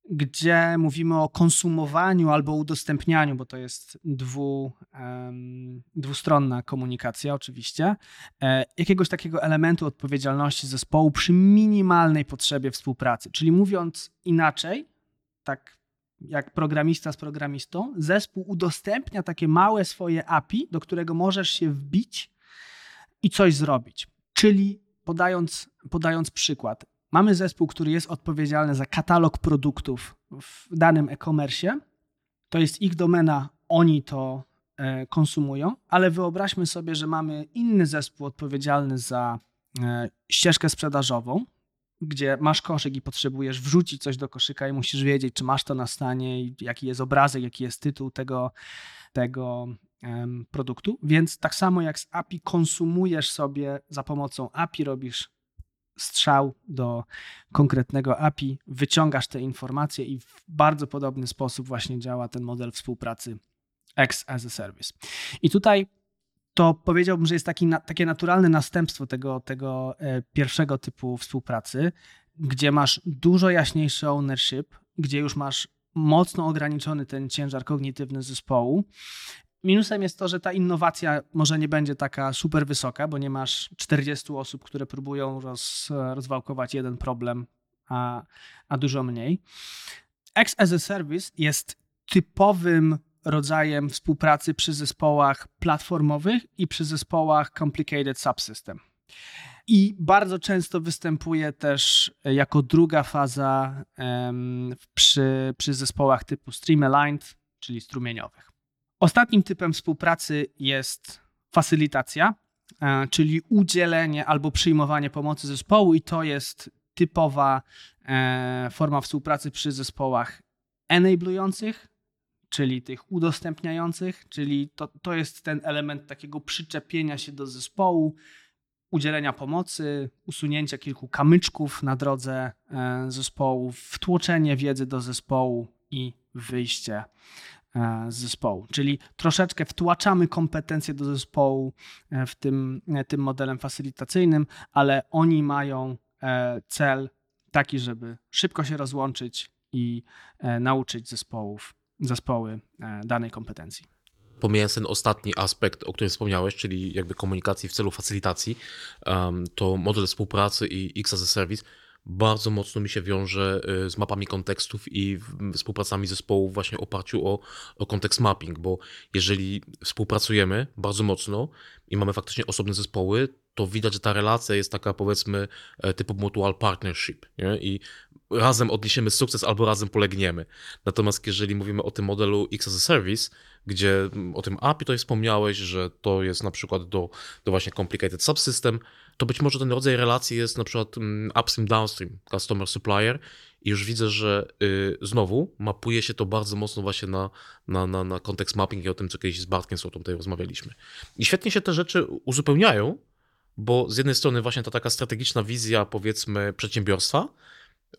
gdzie mówimy o konsumowaniu albo udostępnianiu, bo to jest dwu, um, dwustronna komunikacja oczywiście, e, jakiegoś takiego elementu odpowiedzialności zespołu przy minimalnej potrzebie współpracy. Czyli mówiąc inaczej, tak jak programista z programistą, zespół udostępnia takie małe swoje API, do którego możesz się wbić i coś zrobić. Czyli podając, podając przykład, Mamy zespół, który jest odpowiedzialny za katalog produktów w danym e-commerce. To jest ich domena, oni to e, konsumują, ale wyobraźmy sobie, że mamy inny zespół odpowiedzialny za e, ścieżkę sprzedażową, gdzie masz koszyk i potrzebujesz wrzucić coś do koszyka i musisz wiedzieć, czy masz to na stanie, jaki jest obrazek, jaki jest tytuł tego, tego produktu. Więc tak samo jak z API konsumujesz sobie za pomocą API, robisz strzał do konkretnego API, wyciągasz te informacje i w bardzo podobny sposób właśnie działa ten model współpracy X as a Service. I tutaj to powiedziałbym, że jest taki, takie naturalne następstwo tego, tego e, pierwszego typu współpracy, gdzie masz dużo jaśniejszy ownership, gdzie już masz mocno ograniczony ten ciężar kognitywny zespołu Minusem jest to, że ta innowacja może nie będzie taka super wysoka, bo nie masz 40 osób, które próbują roz, rozwałkować jeden problem, a, a dużo mniej. X as a Service jest typowym rodzajem współpracy przy zespołach platformowych i przy zespołach Complicated Subsystem. I bardzo często występuje też jako druga faza um, przy, przy zespołach typu Stream Aligned, czyli strumieniowych. Ostatnim typem współpracy jest facylitacja, e, czyli udzielenie albo przyjmowanie pomocy zespołu, i to jest typowa e, forma współpracy przy zespołach enablujących, czyli tych udostępniających, czyli to, to jest ten element takiego przyczepienia się do zespołu, udzielenia pomocy, usunięcia kilku kamyczków na drodze e, zespołu, wtłoczenie wiedzy do zespołu i wyjście z zespołu. Czyli troszeczkę wtłaczamy kompetencje do zespołu e, w tym, e, tym modelem facylitacyjnym, ale oni mają cel taki, żeby szybko się rozłączyć i nauczyć zespołów, zespoły danej kompetencji. Pomijając ten ostatni aspekt, o którym wspomniałeś, czyli jakby komunikacji w celu facylitacji, to model współpracy i X as a Service bardzo mocno mi się wiąże y, z mapami kontekstów i współpracami zespołów właśnie w oparciu o, o kontekst mapping, bo jeżeli współpracujemy bardzo mocno i mamy faktycznie osobne zespoły, to widać, że ta relacja jest taka powiedzmy e, typu mutual partnership nie? i razem odniesiemy sukces albo razem polegniemy. Natomiast jeżeli mówimy o tym modelu X as a Service, gdzie o tym API tutaj wspomniałeś, że to jest na przykład do, do właśnie complicated subsystem, to być może ten rodzaj relacji jest na przykład mm, upstream, downstream, customer supplier i już widzę, że y, znowu mapuje się to bardzo mocno właśnie na, na, na, na kontekst mapping i o tym, co kiedyś z Bartkiem Słotą tutaj rozmawialiśmy. I świetnie się te rzeczy uzupełniają, bo z jednej strony właśnie ta taka strategiczna wizja powiedzmy przedsiębiorstwa,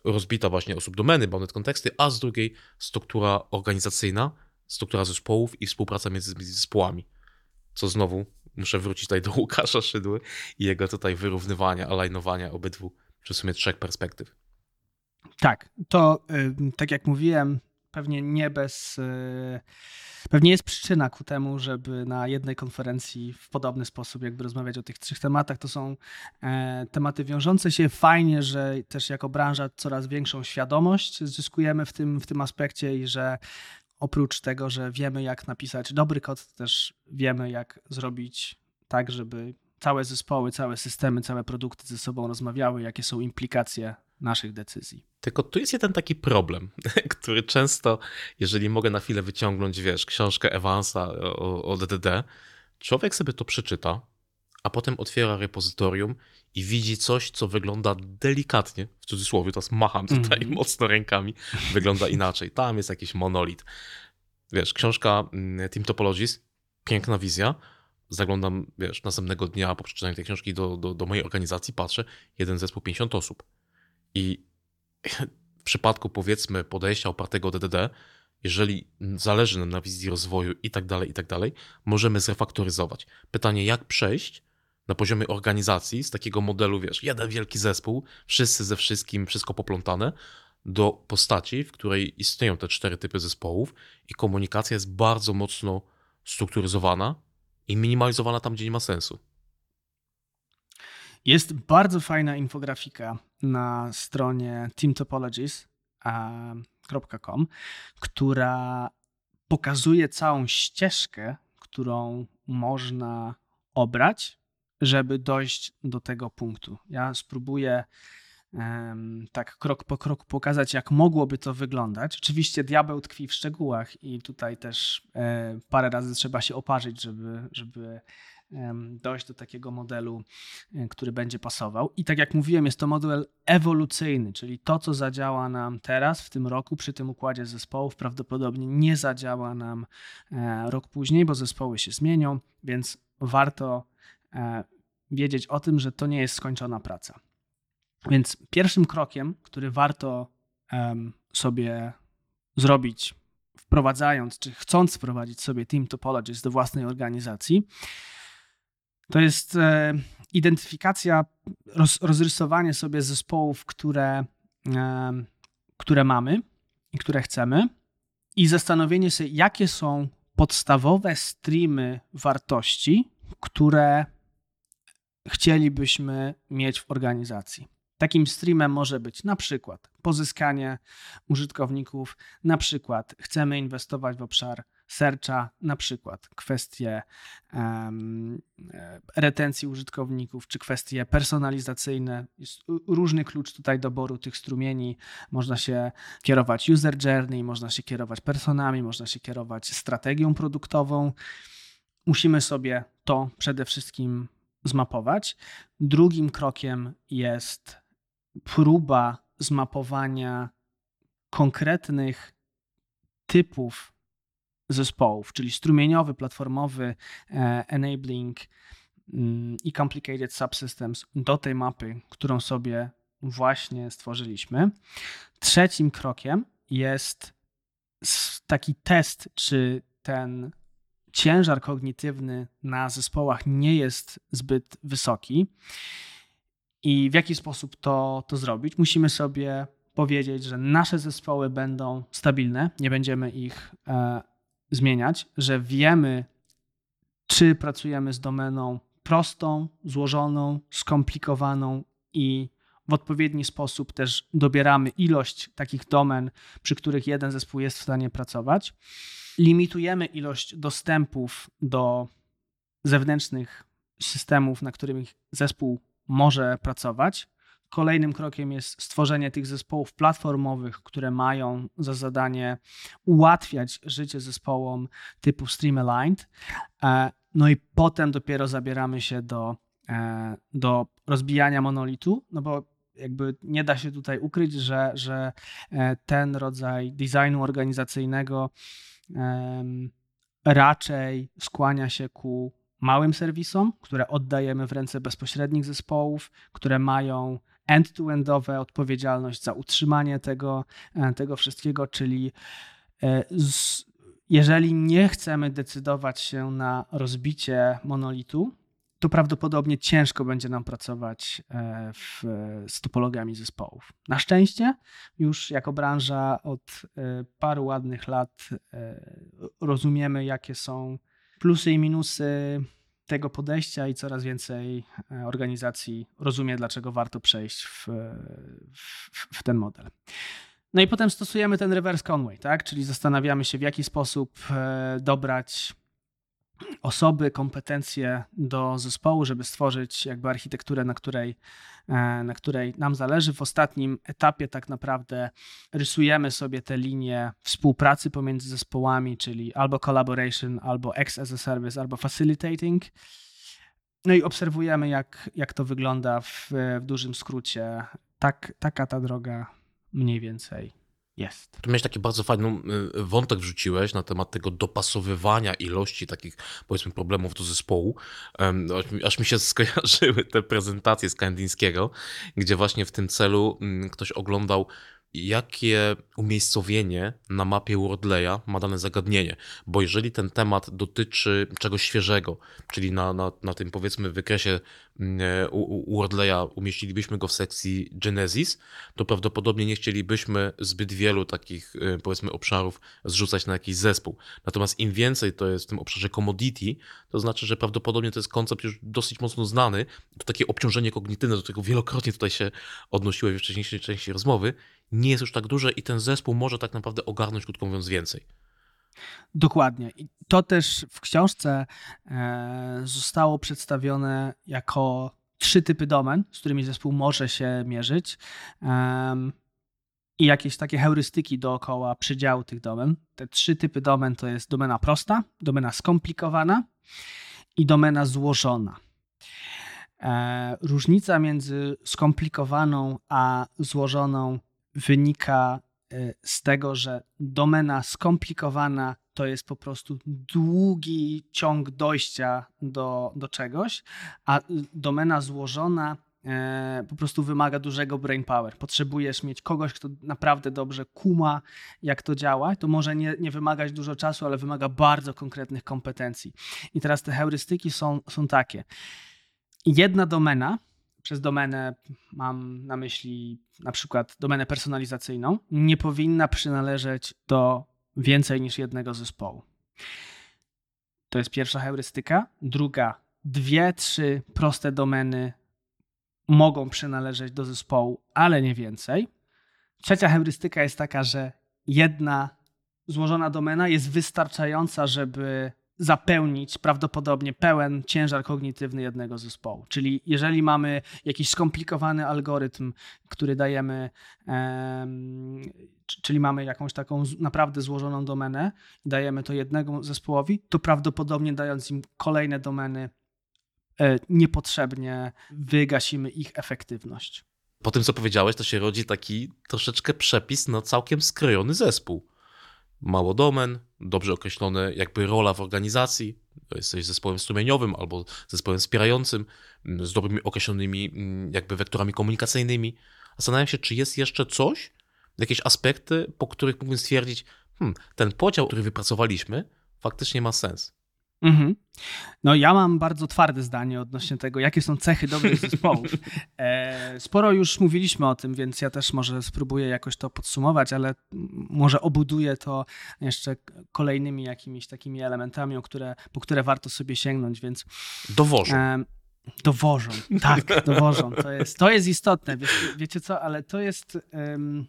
rozbita właśnie osób domeny, bounded konteksty, a z drugiej struktura organizacyjna, struktura zespołów i współpraca między zespołami. Co znowu muszę wrócić tutaj do <laughs> Łukasza Szydły i jego tutaj wyrównywania, alignowania obydwu, czy w sumie trzech perspektyw. Tak, to tak jak mówiłem, pewnie nie bez. E, pewnie jest przyczyna ku temu, żeby na jednej konferencji w podobny sposób jakby rozmawiać o tych trzech tematach. To są e, tematy wiążące się. Fajnie, że też jako branża coraz większą świadomość zyskujemy w tym, w tym aspekcie i że oprócz tego, że wiemy jak napisać dobry kod, też wiemy jak zrobić tak, żeby całe zespoły, całe systemy, całe produkty ze sobą rozmawiały, jakie są implikacje naszych decyzji. Tylko tu jest jeden taki problem, <laughs> który często, jeżeli mogę na chwilę wyciągnąć, wiesz, książkę Evansa o DDD, człowiek sobie to przeczyta, a potem otwiera repozytorium i widzi coś, co wygląda delikatnie, w cudzysłowie, teraz macham tutaj mm. mocno rękami, wygląda inaczej. Tam jest jakiś monolit. Wiesz, książka mm, Team Topologies, piękna wizja, zaglądam, wiesz, następnego dnia po przeczytaniu tej książki do, do, do mojej organizacji, patrzę, jeden zespół 50 osób. I w przypadku powiedzmy podejścia opartego DDD, jeżeli zależy nam na wizji rozwoju i tak dalej, i tak dalej, możemy zrefaktoryzować. Pytanie, jak przejść na poziomie organizacji z takiego modelu, wiesz, jeden wielki zespół, wszyscy ze wszystkim, wszystko poplątane, do postaci, w której istnieją te cztery typy zespołów i komunikacja jest bardzo mocno strukturyzowana i minimalizowana tam, gdzie nie ma sensu. Jest bardzo fajna infografika na stronie teamtopologies.com, która pokazuje całą ścieżkę, którą można obrać, żeby dojść do tego punktu. Ja spróbuję tak krok po kroku pokazać, jak mogłoby to wyglądać. Oczywiście diabeł tkwi w szczegółach i tutaj też e, parę razy trzeba się oparzyć, żeby, żeby dojść do takiego modelu, e, który będzie pasował. I tak jak mówiłem, jest to model ewolucyjny, czyli to, co zadziała nam teraz, w tym roku, przy tym układzie zespołów, prawdopodobnie nie zadziała nam e, rok później, bo zespoły się zmienią, więc warto wiedzieć o tym, że to nie jest skończona praca. Więc pierwszym krokiem, który warto sobie zrobić, wprowadzając czy chcąc wprowadzić sobie Team Topologies do własnej organizacji, to jest e, identyfikacja, roz, rozrysowanie sobie zespołów, które, które mamy i które chcemy, i zastanowienie się, jakie są podstawowe streamy wartości, które chcielibyśmy mieć w organizacji. Takim streamem może być na przykład pozyskanie użytkowników, na przykład chcemy inwestować w obszar searcha, na przykład kwestie um, retencji użytkowników, czy kwestie personalizacyjne. Jest różny klucz tutaj doboru tych strumieni. Można się kierować user journey, można się kierować personami, można się kierować strategią produktową. Musimy sobie to przede wszystkim zmapować. Drugim krokiem jest próba zmapowania konkretnych typów zespołów, czyli strumieniowy, platformowy, e, enabling mm, i complicated subsystems do tej mapy, którą sobie właśnie stworzyliśmy. Trzecim krokiem jest taki test, czy ten ciężar kognitywny na zespołach nie jest zbyt wysoki. I w jaki sposób to, to zrobić? Musimy sobie powiedzieć, że nasze zespoły będą stabilne, nie będziemy ich e, zmieniać, że wiemy, czy pracujemy z domeną prostą, złożoną, skomplikowaną i w odpowiedni sposób też dobieramy ilość takich domen, przy których jeden zespół jest w stanie pracować. Limitujemy ilość dostępów do zewnętrznych systemów, na których zespół może pracować. Kolejnym krokiem jest stworzenie tych zespołów platformowych, które mają za zadanie ułatwiać życie zespołom typu Streamlined. E, no i potem dopiero zabieramy się do, e, do rozbijania monolitu, no bo jakby nie da się tutaj ukryć, że, że e, ten rodzaj designu organizacyjnego raczej skłania się ku małym serwisom, które oddajemy w ręce bezpośrednich zespołów, które mają end-to-endowe odpowiedzialność za utrzymanie tego, e, tego wszystkiego, czyli e, z, jeżeli nie chcemy decydować się na rozbicie monolitu, to prawdopodobnie ciężko będzie nam pracować e, w, z topologiami zespołów. Na szczęście już jako branża od paru ładnych lat rozumiemy, jakie są plusy i minusy tego podejścia i coraz więcej e, organizacji rozumie, dlaczego warto przejść w, w, w ten model. No i potem stosujemy ten reverse conway, tak? czyli zastanawiamy się, w jaki sposób e, dobrać osoby, kompetencje do zespołu, żeby stworzyć jakby architekturę, na której, e, na której nam zależy. W ostatnim etapie tak naprawdę rysujemy sobie te linie współpracy pomiędzy zespołami, czyli albo collaboration, albo X as a service, albo facilitating. No i obserwujemy, jak, jak to wygląda w, w dużym skrócie. Tak, taka ta droga mniej więcej jest. Tu miałeś taki bardzo fajny y, wątek wrzuciłeś na temat tego dopasowywania ilości takich, powiedzmy, problemów do zespołu. Aż mi się <laughs> skojarzyły te prezentacje z Kandińskiego, gdzie właśnie w tym celu mm, ktoś oglądał jakie umiejscowienie na mapie Wordleya ma dane zagadnienie, bo jeżeli ten temat dotyczy czegoś świeżego, czyli na, na, na tym powiedzmy wykresie mm, e, Wordleya umieścilibyśmy go w sekcji Genesis, to prawdopodobnie nie chcielibyśmy zbyt wielu takich e, powiedzmy obszarów zrzucać na jakiś zespół. Natomiast im więcej to jest w tym obszarze commodity, to znaczy, że prawdopodobnie to jest koncept już dosyć mocno znany, to takie obciążenie kognitywne, do tego wielokrotnie tutaj się odnosiłem w wcześniejszej części rozmowy, nie jest już tak duże i ten zespół może tak naprawdę ogarnąć, krótko mówiąc, więcej. Dokładnie. I to też w książce e, zostało przedstawione jako trzy typy domen, z którymi zespół może się mierzyć. I jakieś takie heurystyki dookoła przydziału tych domen. Te trzy typy domen to jest domena prosta, domena skomplikowana i domena złożona. E, różnica między skomplikowaną a złożoną wynika e, z tego, że domena skomplikowana to jest po prostu długi ciąg dojścia do, do czegoś, a domena złożona e, po prostu wymaga dużego brain power. Potrzebujesz mieć kogoś, kto naprawdę dobrze kuma, jak to działa. To może nie, nie wymagać dużo czasu, ale wymaga bardzo konkretnych kompetencji. I teraz te heurystyki są, są takie. Jedna domena przez domenę mam na myśli na przykład domenę personalizacyjną, nie powinna przynależeć do więcej niż jednego zespołu. To jest pierwsza heurystyka. Druga, dwie, trzy proste domeny mogą przynależeć do zespołu, ale nie więcej. Trzecia heurystyka jest taka, że jedna złożona domena jest wystarczająca, żeby zapełnić prawdopodobnie pełen ciężar kognitywny jednego zespołu. Czyli jeżeli mamy jakiś skomplikowany algorytm, który dajemy, czyli mamy jakąś taką naprawdę złożoną domenę dajemy to jednemu zespołowi, to prawdopodobnie dając im kolejne domeny, e, niepotrzebnie wygasimy ich efektywność. Po tym, co powiedziałeś, to się rodzi taki troszeczkę przepis na całkiem skrojony zespół mało domen, dobrze określone jakby rola w organizacji, jesteś zespołem strumieniowym albo zespołem wspierającym, mm, z dobrymi określonymi mm, jakby wektorami komunikacyjnymi. Zastanawiam się, czy jest jeszcze coś, jakieś aspekty, po których mógłbym stwierdzić, hmm, ten podział, który wypracowaliśmy, faktycznie ma sens. Mhm. No ja mam bardzo twarde zdanie odnośnie tego, jakie są cechy dobrych <laughs> zespołów. E, sporo już mówiliśmy o tym, więc ja też może spróbuję jakoś to podsumować, ale może obuduję to jeszcze kolejnymi jakimiś takimi elementami, o które, po które warto sobie sięgnąć, więc... Dowożę. Dowożą, tak, dowożą. To jest, to jest istotne. Wiecie, wiecie co, ale to jest. Um,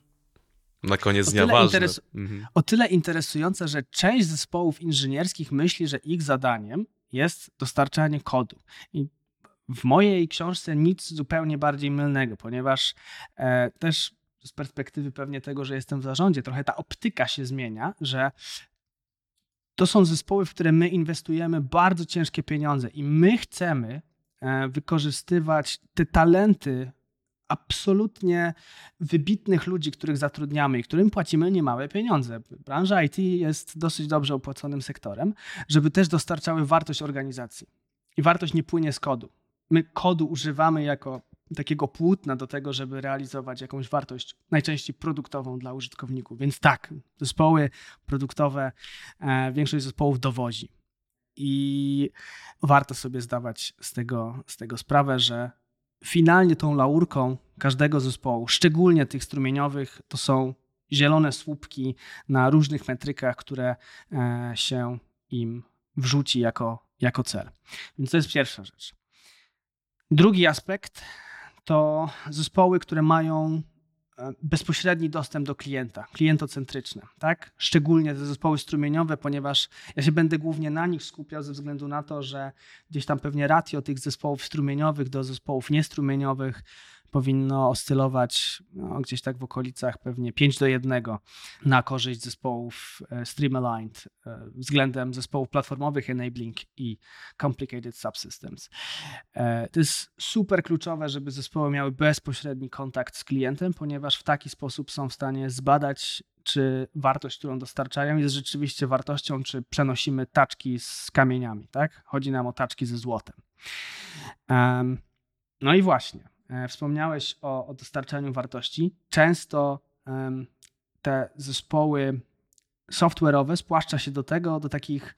na koniec dnia ważne. Interesu- mhm. O tyle interesujące, że część zespołów inżynierskich myśli, że ich zadaniem jest dostarczanie kodu. I w mojej książce nic zupełnie bardziej mylnego, ponieważ e, też z perspektywy pewnie tego, że jestem w zarządzie, trochę ta optyka się zmienia, że to są zespoły, w które my inwestujemy bardzo ciężkie pieniądze i my chcemy e, wykorzystywać te talenty absolutnie wybitnych ludzi, których zatrudniamy i którym płacimy niemałe pieniądze. Branża IT jest dosyć dobrze opłaconym sektorem, żeby też dostarczały wartość organizacji. I wartość nie płynie z kodu. My kodu używamy jako takiego płótna do tego, żeby realizować jakąś wartość, najczęściej produktową dla użytkowników. Więc tak, zespoły produktowe, e, większość zespołów dowozi. I warto sobie zdawać z tego, z tego sprawę, że finalnie tą laurką każdego zespołu, szczególnie tych strumieniowych, to są zielone słupki na różnych metrykach, które e, się im wrzuci jako, jako cel. Więc to jest pierwsza rzecz. Drugi aspekt to zespoły, które mają bezpośredni dostęp do klienta, klientocentryczne, tak? Szczególnie te zespoły strumieniowe, ponieważ ja się będę głównie na nich skupiał ze względu na to, że gdzieś tam pewnie ratio tych zespołów strumieniowych do zespołów niestrumieniowych powinno oscylować no, gdzieś tak w okolicach pewnie 5 do 1 na korzyść zespołów e, Streamaligned e, względem zespołów platformowych Enabling i Complicated Subsystems. E, to jest super kluczowe, żeby zespoły miały bezpośredni kontakt z klientem, ponieważ w taki sposób są w stanie zbadać, czy wartość, którą dostarczają, jest rzeczywiście wartością, czy przenosimy taczki z kamieniami. Tak? Chodzi nam o taczki ze złotem. No i właśnie. E, wspomniałeś o, o dostarczaniu wartości. Często te zespoły software'owe spłaszcza się do tego, do takich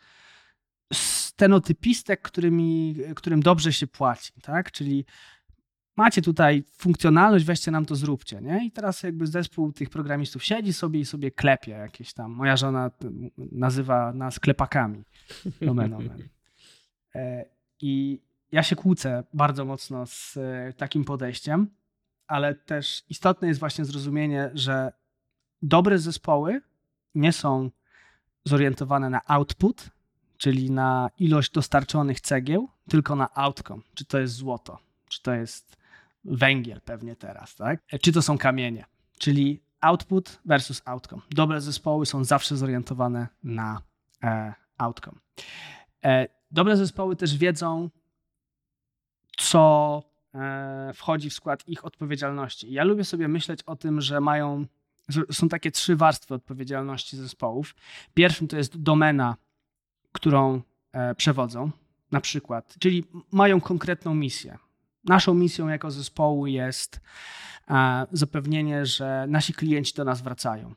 stenotypistek, którymi, którym dobrze się płaci, tak? Czyli macie tutaj funkcjonalność, weźcie nam to zróbcie, nie? I teraz jakby zespół tych programistów siedzi sobie i sobie klepie jakieś tam. Moja żona nazywa nas klepakami. Nomen, nomen. <laughs> I ja się kłócę bardzo mocno z e, takim podejściem, ale też istotne jest właśnie zrozumienie, że dobre zespoły nie są zorientowane na output, czyli na ilość dostarczonych cegieł, tylko na outcome. Czy to jest złoto, czy to jest węgiel pewnie teraz, tak? E, czy to są kamienie, czyli output versus outcome. Dobre zespoły są zawsze zorientowane na e, outcome. Dobre zespoły też wiedzą, co e, wchodzi w skład ich odpowiedzialności. Ja lubię sobie myśleć o tym, że mają, są takie trzy warstwy odpowiedzialności zespołów. Pierwszym to jest domena, którą e, przewodzą, na przykład, czyli mają konkretną misję. Naszą misją jako zespołu jest e, zapewnienie, że nasi klienci do nas wracają.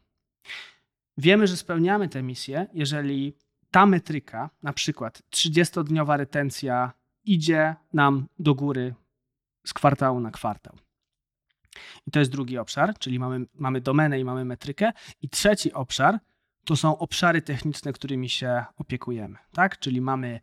Wiemy, że spełniamy tę misję, jeżeli ta metryka, na przykład 30-dniowa retencja idzie nam do góry z kwartału na kwartał. I to jest drugi obszar, czyli mamy, mamy domenę i mamy metrykę. I trzeci obszar to są obszary techniczne, którymi się opiekujemy. Tak? Czyli mamy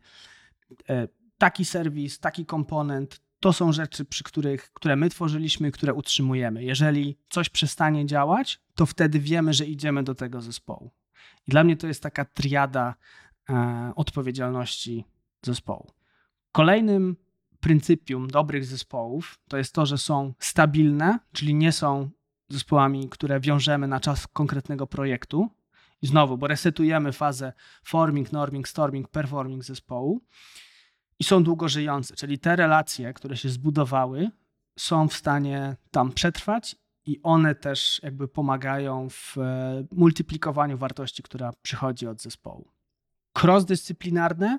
e, taki serwis, taki komponent. To są rzeczy, przy których, które my tworzyliśmy, które utrzymujemy. Jeżeli coś przestanie działać, to wtedy wiemy, że idziemy do tego zespołu. I dla mnie to jest taka triada e, odpowiedzialności zespołu. Kolejnym pryncypium dobrych zespołów to jest to, że są stabilne, czyli nie są zespołami, które wiążemy na czas konkretnego projektu. I znowu, bo resetujemy fazę forming, norming, storming, performing zespołu i są długo żyjące, czyli te relacje, które się zbudowały, są w stanie tam przetrwać i one też jakby pomagają w e, multiplikowaniu wartości, która przychodzi od zespołu. Cross-dyscyplinarne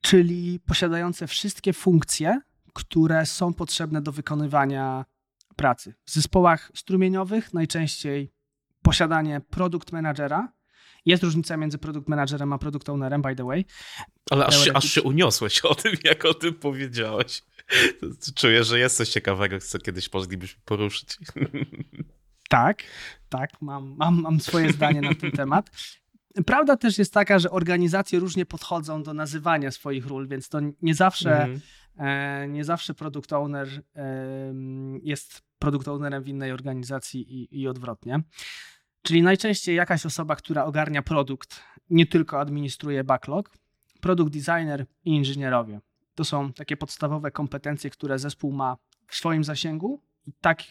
czyli posiadające wszystkie funkcje, które są potrzebne do wykonywania pracy. W zespołach strumieniowych najczęściej posiadanie produkt managera. Jest różnica między produkt managerem a produkt ownerem, by the way. Ale aż się, aż się uniosłeś o tym, <laughs> jak o tym powiedziałeś. Czuję, że jest coś ciekawego, co kiedyś moglibyśmy poruszyć. <laughs> Tak, tak, mam, mam, mam swoje zdanie na ten temat. Prawda też jest taka, że organizacje różnie podchodzą do nazywania swoich ról, więc to nie zawsze, mm. e, nie zawsze product owner e, jest product ownerem w innej organizacji i, i odwrotnie. Czyli najczęściej jakaś osoba, która ogarnia produkt, nie tylko administruje backlog, produkt designer i inżynierowie. To są takie podstawowe kompetencje, które zespół ma w swoim zasięgu i tak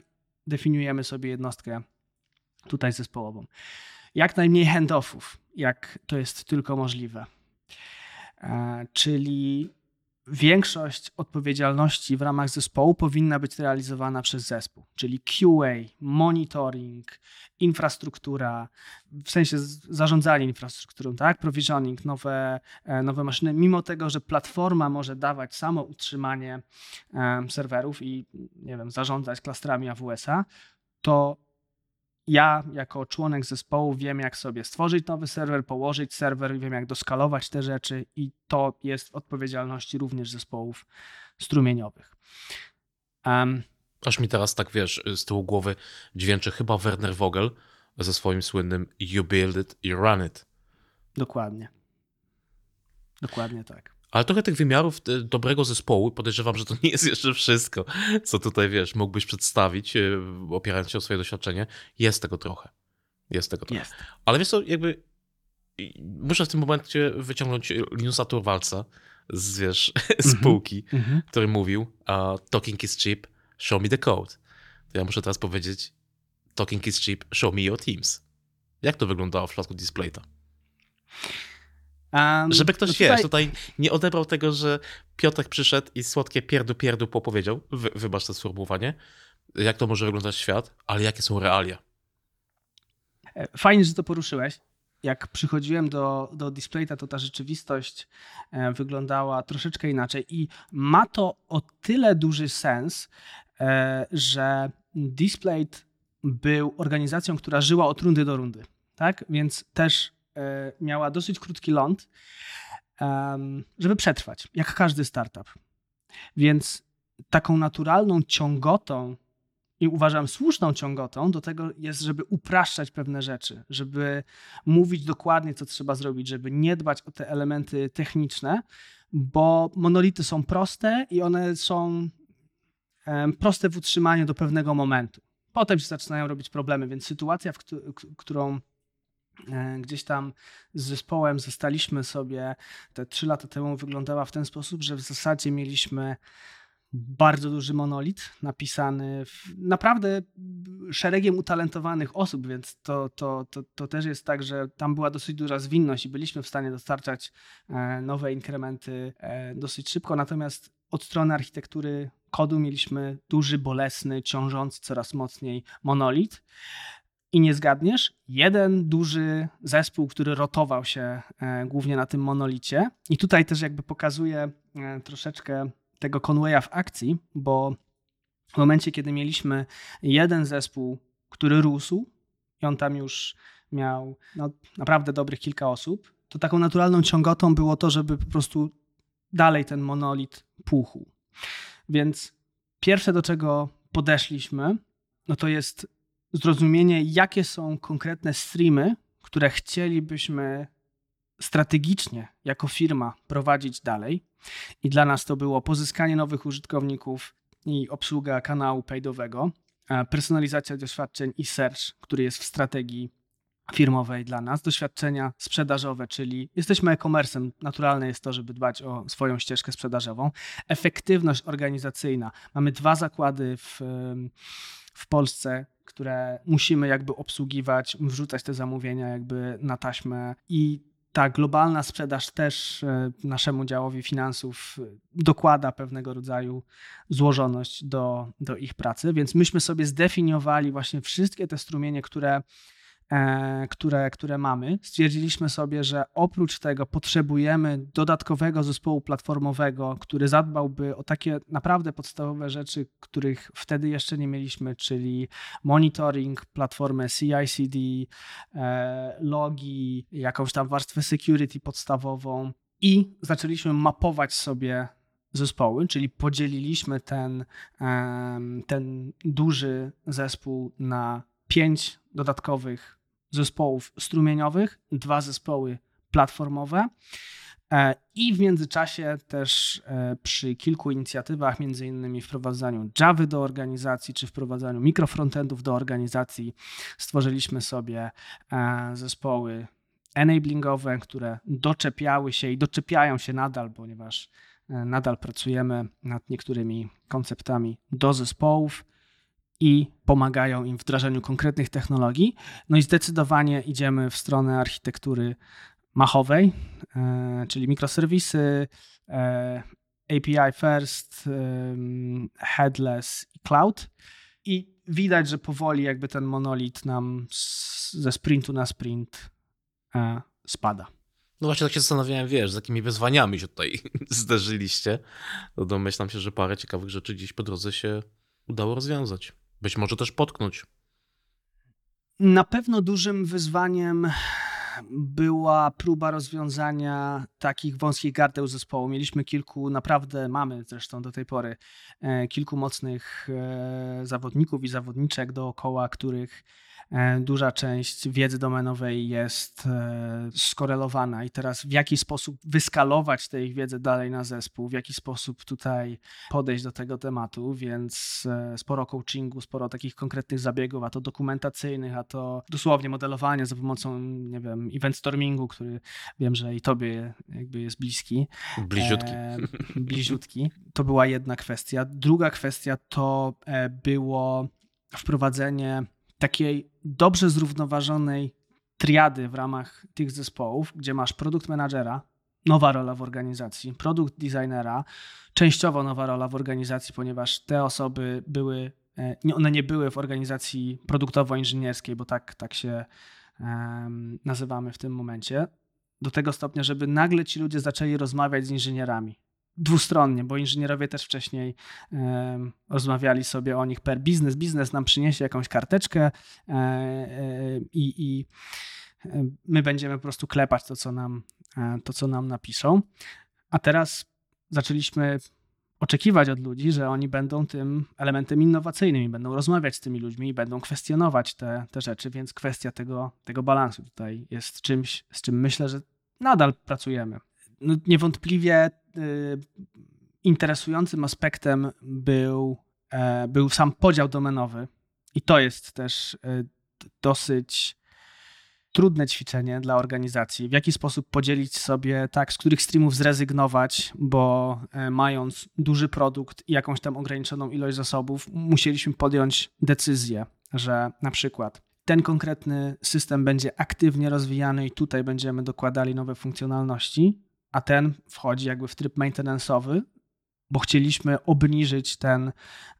definiujemy sobie jednostkę tutaj zespołową. Jak najmniej handoffów, jak to jest tylko możliwe. E, czyli większość odpowiedzialności w ramach zespołu powinna być realizowana przez zespół, czyli QA, monitoring, infrastruktura, w sensie zarządzanie infrastrukturą, tak? provisioning, nowe, e, nowe maszyny, mimo tego, że platforma może dawać samo utrzymanie serwerów i nie wiem, zarządzać klastrami AWS-a, to ja jako członek zespołu wiem, jak sobie stworzyć nowy serwer, położyć serwer, wiem, jak doskalować te rzeczy i to jest w odpowiedzialności również zespołów strumieniowych. Um, Aż mi teraz tak, wiesz, z tyłu głowy dźwięczy chyba Werner Vogel ze swoim słynnym You build it, you run it. Dokładnie. Dokładnie tak. Ale trochę tych wymiarów e, dobrego zespołu, podejrzewam, że to nie jest jeszcze wszystko, co tutaj wiesz, mógłbyś przedstawić, e, opierając się o swoje doświadczenie. Jest tego trochę. Jest tego trochę. Jest. Ale wiesz co, jakby muszę w tym momencie wyciągnąć Linusa Turwalca z, wiesz, <laughs> spółki, mm -hmm. który mówił uh, talking is cheap, show me the code. To ja muszę teraz powiedzieć talking is cheap, show me your teams. Jak to wyglądało w przypadku Displayta? Um, Żeby ktoś, no tutaj... wiesz, tutaj nie odebrał tego, że Piotrek przyszedł i słodkie pierdu pierdu powiedział, wy, wybacz to sformułowanie, jak to może wyglądać świat, ale jakie są realia. E, fajnie, że to poruszyłeś. Jak przychodziłem do, do Displayta, to ta rzeczywistość e, wyglądała troszeczkę inaczej i ma to o tyle duży sens, e, że Displayt był organizacją, która żyła od rundy do rundy. Tak? Więc też miała dosyć krótki ląd, żeby przetrwać, jak każdy startup. Więc taką naturalną ciągotą i uważam słuszną ciągotą do tego jest, żeby upraszczać pewne rzeczy, żeby mówić dokładnie, co trzeba zrobić, żeby nie dbać o te elementy techniczne, bo monolity są proste i one są proste w utrzymaniu do pewnego momentu. Potem się zaczynają robić problemy, więc sytuacja, którą E, gdzieś tam z zespołem zostaliśmy sobie te trzy lata temu wyglądała w ten sposób, że w zasadzie mieliśmy bardzo duży monolit napisany naprawdę szeregiem utalentowanych osób, więc to, to, to, to też jest tak, że tam była dosyć duża zwinność i byliśmy w stanie dostarczać e, nowe inkrementy e, dosyć szybko. Natomiast od strony architektury kodu mieliśmy duży, bolesny, ciążący coraz mocniej monolit. I nie zgadniesz, jeden duży zespół, który rotował się e, głównie na tym monolicie. I tutaj też jakby pokazuje troszeczkę tego Conwaya w akcji, bo w momencie, kiedy mieliśmy jeden zespół, który rósł, i on tam już miał no, naprawdę dobrych kilka osób, to taką naturalną ciągotą było to, żeby po prostu dalej ten monolit puchł. Więc pierwsze, do czego podeszliśmy, no to jest zrozumienie, jakie są konkretne streamy, które chcielibyśmy strategicznie jako firma prowadzić dalej. I dla nas to było pozyskanie nowych użytkowników i obsługa kanału paidowego, personalizacja doświadczeń i search, który jest w strategii firmowej dla nas, doświadczenia sprzedażowe, czyli jesteśmy e-commerce'em, naturalne jest to, żeby dbać o swoją ścieżkę sprzedażową, efektywność organizacyjna. Mamy dwa zakłady w, w Polsce, które musimy jakby obsługiwać, wrzucać te zamówienia jakby na taśmę. I ta globalna sprzedaż też e, naszemu działowi finansów dokłada pewnego rodzaju złożoność do, do ich pracy, więc myśmy sobie zdefiniowali właśnie wszystkie te strumienie, które E, które, które mamy, stwierdziliśmy sobie, że oprócz tego potrzebujemy dodatkowego zespołu platformowego, który zadbałby o takie naprawdę podstawowe rzeczy, których wtedy jeszcze nie mieliśmy, czyli monitoring, platformę CI/CD, e, logi, jakąś tam warstwę security podstawową i zaczęliśmy mapować sobie zespoły, czyli podzieliliśmy ten, ten duży zespół na pięć dodatkowych zespołów strumieniowych, dwa zespoły platformowe. E, I w międzyczasie też e, przy kilku inicjatywach, między innymi wprowadzaniu Java do organizacji, czy wprowadzaniu mikrofrontendów do organizacji, stworzyliśmy sobie e, zespoły enablingowe, które doczepiały się i doczepiają się nadal, ponieważ nadal pracujemy nad niektórymi konceptami do zespołów i pomagają im w wdrażaniu konkretnych technologii. No i zdecydowanie idziemy w stronę architektury machowej, e, czyli mikroserwisy, e, API first, headless i cloud. I widać, że powoli jakby ten monolit nam ze sprintu na sprint e, spada. No właśnie tak się zastanawiałem, wiesz, z jakimi wyzwaniami się tutaj <laughs> zderzyliście. Domyślam się, że parę ciekawych rzeczy gdzieś po drodze się udało rozwiązać. Być może też potknąć. Na pewno dużym wyzwaniem była próba rozwiązania takich wąskich gardeł zespołu. Mieliśmy kilku, naprawdę mamy zresztą do tej pory, e, kilku mocnych e, zawodników i zawodniczek dookoła, których duża część wiedzy domenowej jest e, skorelowana i teraz w jaki sposób wyskalować tę ich wiedzę dalej na zespół, w jaki sposób tutaj podejść do tego tematu, więc e, sporo coachingu, sporo takich konkretnych zabiegów, a to dokumentacyjnych, a to dosłownie modelowania za pomocą, nie wiem, event stormingu, który wiem, że i tobie jakby jest bliski. Bliziutki. E, bliziutki. To była jedna kwestia. Druga kwestia to było wprowadzenie takiej dobrze zrównoważonej triady w ramach tych zespołów, gdzie masz produkt menadżera, nowa rola w organizacji, produkt designera, częściowo nowa rola w organizacji, ponieważ te osoby były, e, one nie były w organizacji produktowo-inżynierskiej, bo tak, tak się nazywamy w tym momencie, do tego stopnia, żeby nagle ci ludzie zaczęli rozmawiać z inżynierami dwustronnie, bo inżynierowie też wcześniej rozmawiali sobie o nich per biznes. Biznes nam przyniesie jakąś karteczkę e, e, i, i my będziemy po prostu klepać to co, nam, to, co nam napiszą. A teraz zaczęliśmy oczekiwać od ludzi, że oni będą tym elementem innowacyjnym i będą rozmawiać z tymi ludźmi i będą kwestionować te, te rzeczy, więc kwestia tego, tego balansu tutaj jest czymś, z czym myślę, że nadal pracujemy. No, niewątpliwie Y, interesującym aspektem był, e, był sam podział domenowy. I to jest też y, dosyć trudne ćwiczenie dla organizacji. W jaki sposób podzielić sobie, tak, z których streamów zrezygnować, bo e, mając duży produkt i jakąś tam ograniczoną ilość zasobów, musieliśmy podjąć decyzję, że na przykład ten konkretny system będzie aktywnie rozwijany i tutaj będziemy dokładali nowe funkcjonalności, a ten wchodzi jakby w tryb maintenance'owy, bo chcieliśmy obniżyć ten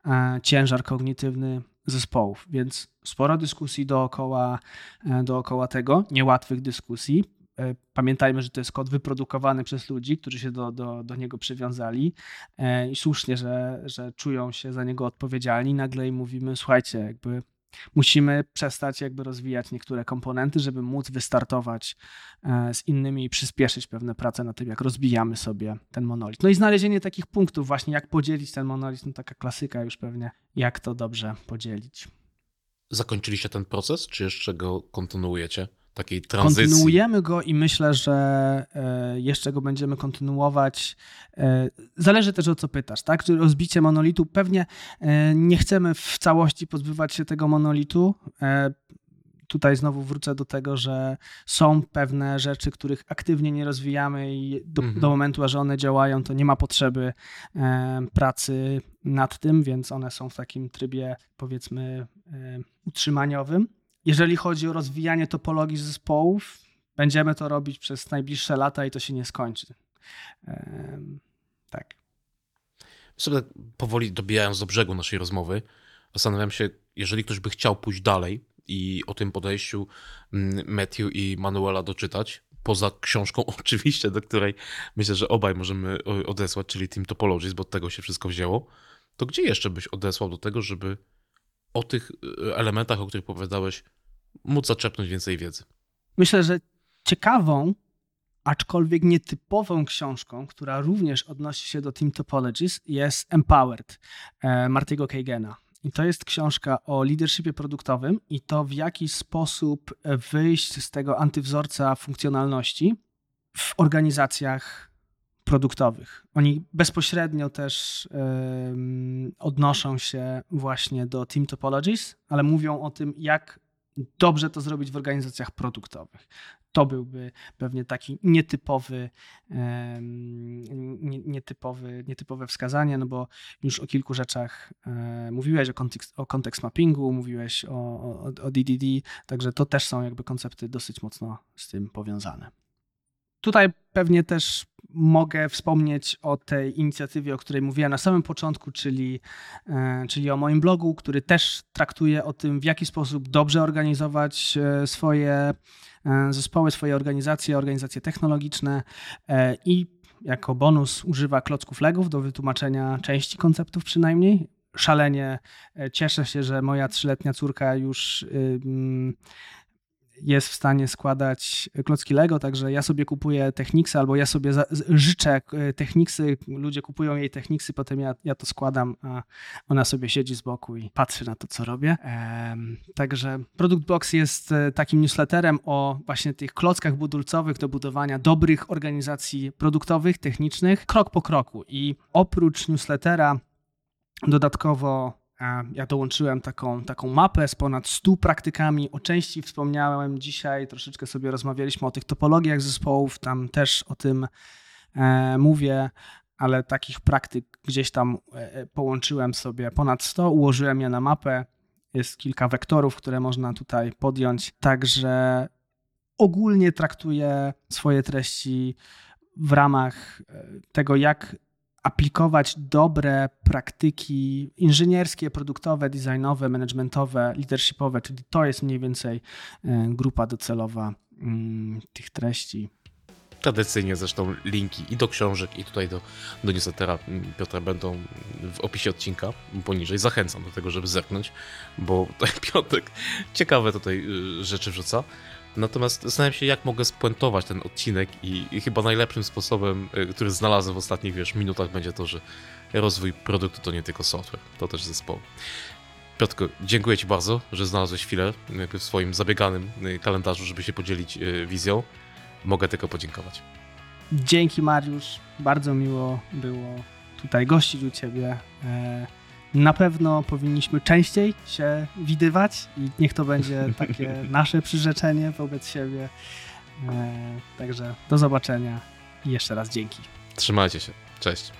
e, ciężar kognitywny zespołów, więc sporo dyskusji dookoła, e, dookoła tego, niełatwych dyskusji. E, pamiętajmy, że to jest kod wyprodukowany przez ludzi, którzy się do, do, do niego przywiązali i słusznie, że, że czują się za niego odpowiedzialni. Nagle im mówimy, słuchajcie, jakby Musimy przestać jakby rozwijać niektóre komponenty, żeby móc wystartować e, z innymi i przyspieszyć pewne prace na tym, jak rozbijamy sobie ten monolit. No i znalezienie takich punktów właśnie, jak podzielić ten monolit, no taka klasyka już pewnie, jak to dobrze podzielić. Zakończyliście ten proces, czy jeszcze go kontynuujecie? Takiej tranzycji. Kontynuujemy go i myślę, że e, jeszcze go będziemy kontynuować. E, zależy też o co pytasz, tak? Czy rozbicie monolitu? Pewnie e, nie chcemy w całości pozbywać się tego monolitu. Tutaj znowu wrócę do tego, że są pewne rzeczy, których aktywnie nie rozwijamy i do, mhm. do momentu, aż one działają, to nie ma potrzeby pracy nad tym, więc one są w takim trybie powiedzmy utrzymaniowym. Jeżeli chodzi o rozwijanie topologii zespołów, będziemy to robić przez najbliższe lata i to się nie skończy. Tak. Sobie tak powoli dobijając do brzegu naszej rozmowy, zastanawiam się, jeżeli ktoś by chciał pójść dalej i o tym podejściu mm, Matthew i Manuela doczytać, poza książką <laughs> oczywiście, do której myślę, że obaj możemy odesłać, czyli Team Topologies, bo od tego się wszystko wzięło, to gdzie jeszcze byś odesłał do tego, żeby o tych e, elementach, o których opowiadałeś, móc zaczepnąć więcej wiedzy. Myślę, że ciekawą, aczkolwiek nietypową książką, która również odnosi się do Team Topologies, jest Empowered e, Martiego Kagena. I to jest książka o leadershipie produktowym i to w jaki sposób wyjść z tego antywzorca funkcjonalności w organizacjach produktowych. Oni bezpośrednio też odnoszą się właśnie do team topologies, ale mówią o tym, jak dobrze to zrobić w organizacjach produktowych. To byłby pewnie taki nietypowy, nietypowy, nietypowe wskazanie, no bo już o kilku rzeczach e, mówiłeś, o kontekst, o kontekst mappingu, mówiłeś o, o, o DDD, także to też są jakby koncepty dosyć mocno z tym powiązane. Tutaj pewnie też mogę wspomnieć o tej inicjatywie, o której mówiłem na samym początku, czyli, e, czyli o moim blogu, który też traktuje o tym, w jaki sposób dobrze organizować e, swoje e, zespoły, swoje organizacje, organizacje technologiczne i jako bonus używa klocków legów do wytłumaczenia części konceptów przynajmniej. Szalenie cieszę się, że moja trzyletnia córka już jest w stanie składać klocki Lego, także ja sobie kupuję Techniksy albo ja sobie za, życzę e, Techniksy, ludzie kupują jej Techniksy, potem ja, ja to składam, a ona sobie siedzi z boku i patrzy na to, co robię. Ehm, także Product Box jest e, takim newsletterem o właśnie tych klockach budulcowych do budowania dobrych organizacji produktowych, technicznych, krok po kroku. I oprócz newslettera dodatkowo ja dołączyłem taką, taką mapę z ponad 100 praktykami. O części wspomniałem dzisiaj, troszeczkę sobie rozmawialiśmy o tych topologiach zespołów, tam też o tym e, mówię, ale takich praktyk gdzieś tam e, e połączyłem sobie ponad 100, ułożyłem je na mapę. Jest kilka wektorów, które można tutaj podjąć. Także ogólnie traktuję swoje treści w ramach tego, jak aplikować dobre praktyki inżynierskie, produktowe, designowe, managementowe, leadershipowe, czyli to jest mniej więcej e, grupa docelowa mm, tych treści. Tradycyjnie zresztą linki i do książek, i tutaj do, do newslettera mm, Piotra będą w opisie odcinka poniżej. Zachęcam do tego, żeby zerknąć, bo <laughs> Piotrek ciekawe tutaj y, rzeczy wrzuca. Natomiast zastanawiam się, jak mogę spuentować ten odcinek i, i, chyba najlepszym sposobem, y, który znalazłem w ostatnich wiesz, minutach będzie to, że rozwój produktu to nie tylko software, to też zespoł. Piotrko, dziękuję Ci bardzo, że znalazłeś chwilę w swoim zabieganym y, kalendarzu, żeby się podzielić y, wizją. Mogę tylko podziękować. Dzięki Mariusz, bardzo miło było tutaj gościć u Ciebie. Na pewno powinniśmy częściej się widywać i niech to będzie <laughs> takie nasze przyrzeczenie wobec siebie. E, także do zobaczenia i jeszcze raz dzięki. Trzymajcie się. Cześć.